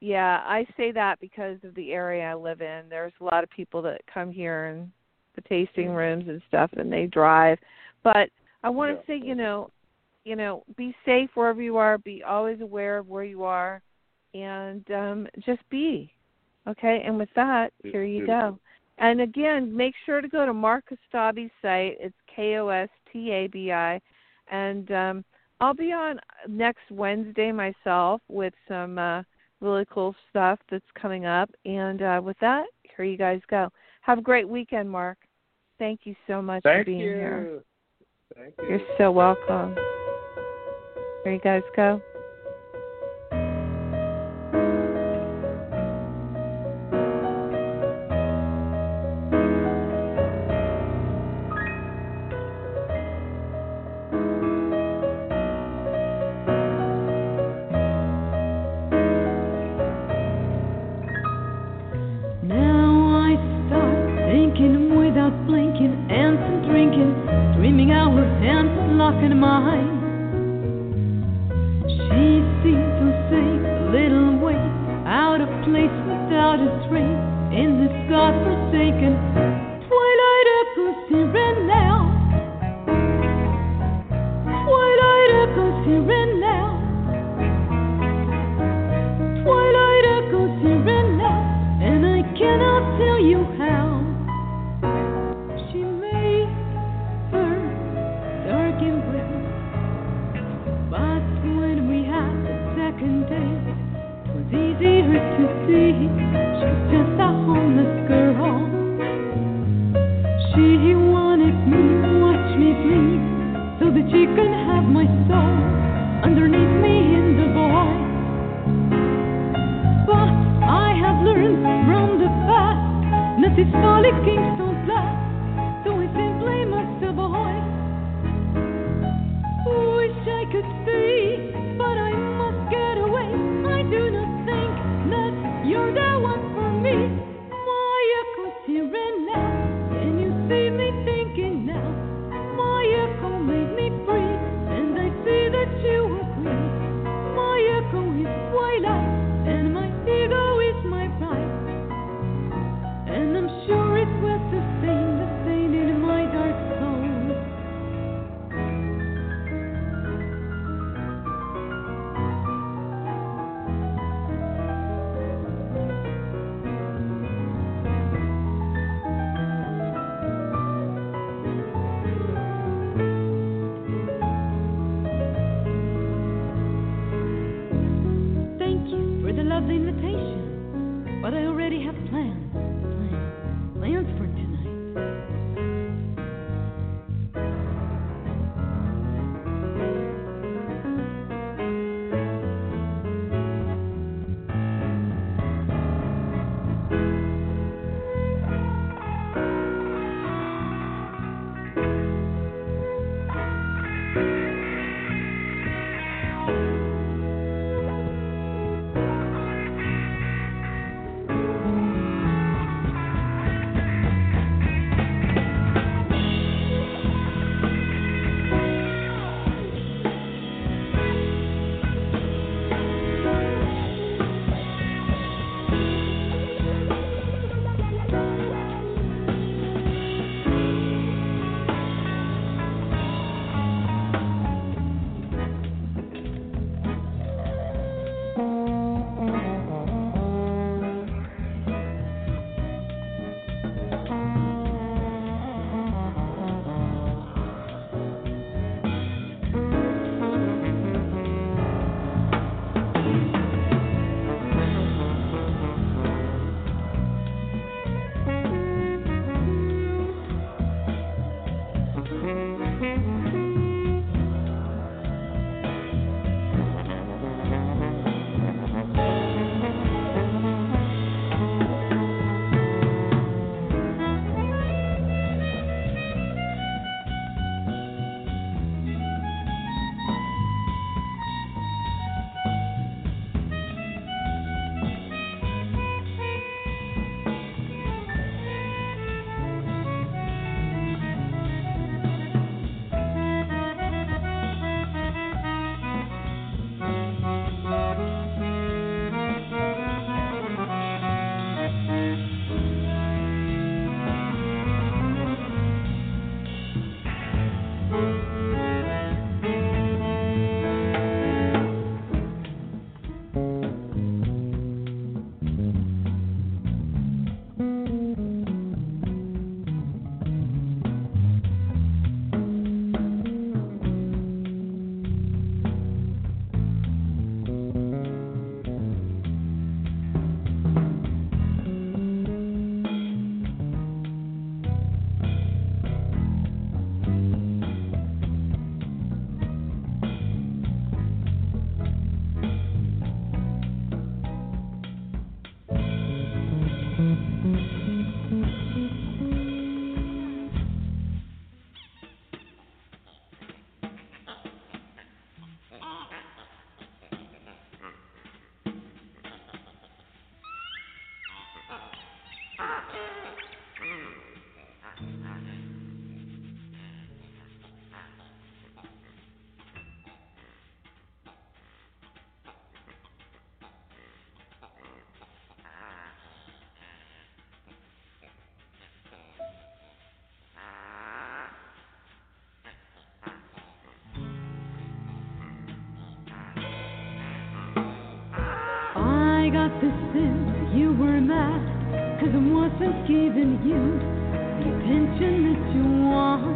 yeah, I say that because of the area I live in. There's a lot of people that come here and the tasting rooms and stuff, and they drive. But I want to Yeah. say, you know, you know, be safe wherever you are. Be always aware of where you are, and um, just be. Okay, and with that, here you go. And again, make sure to go to Mark Kostabi's site. It's K O S T A B I, and um, I'll be on next Wednesday myself with some uh, really cool stuff that's coming up. And uh, with that, here you guys go. Have a great weekend, Mark. Thank you so much for being you. here. Thank you. You're so welcome. Here you guys go. the sin you were mad, cause I wasn't giving you the attention that you want.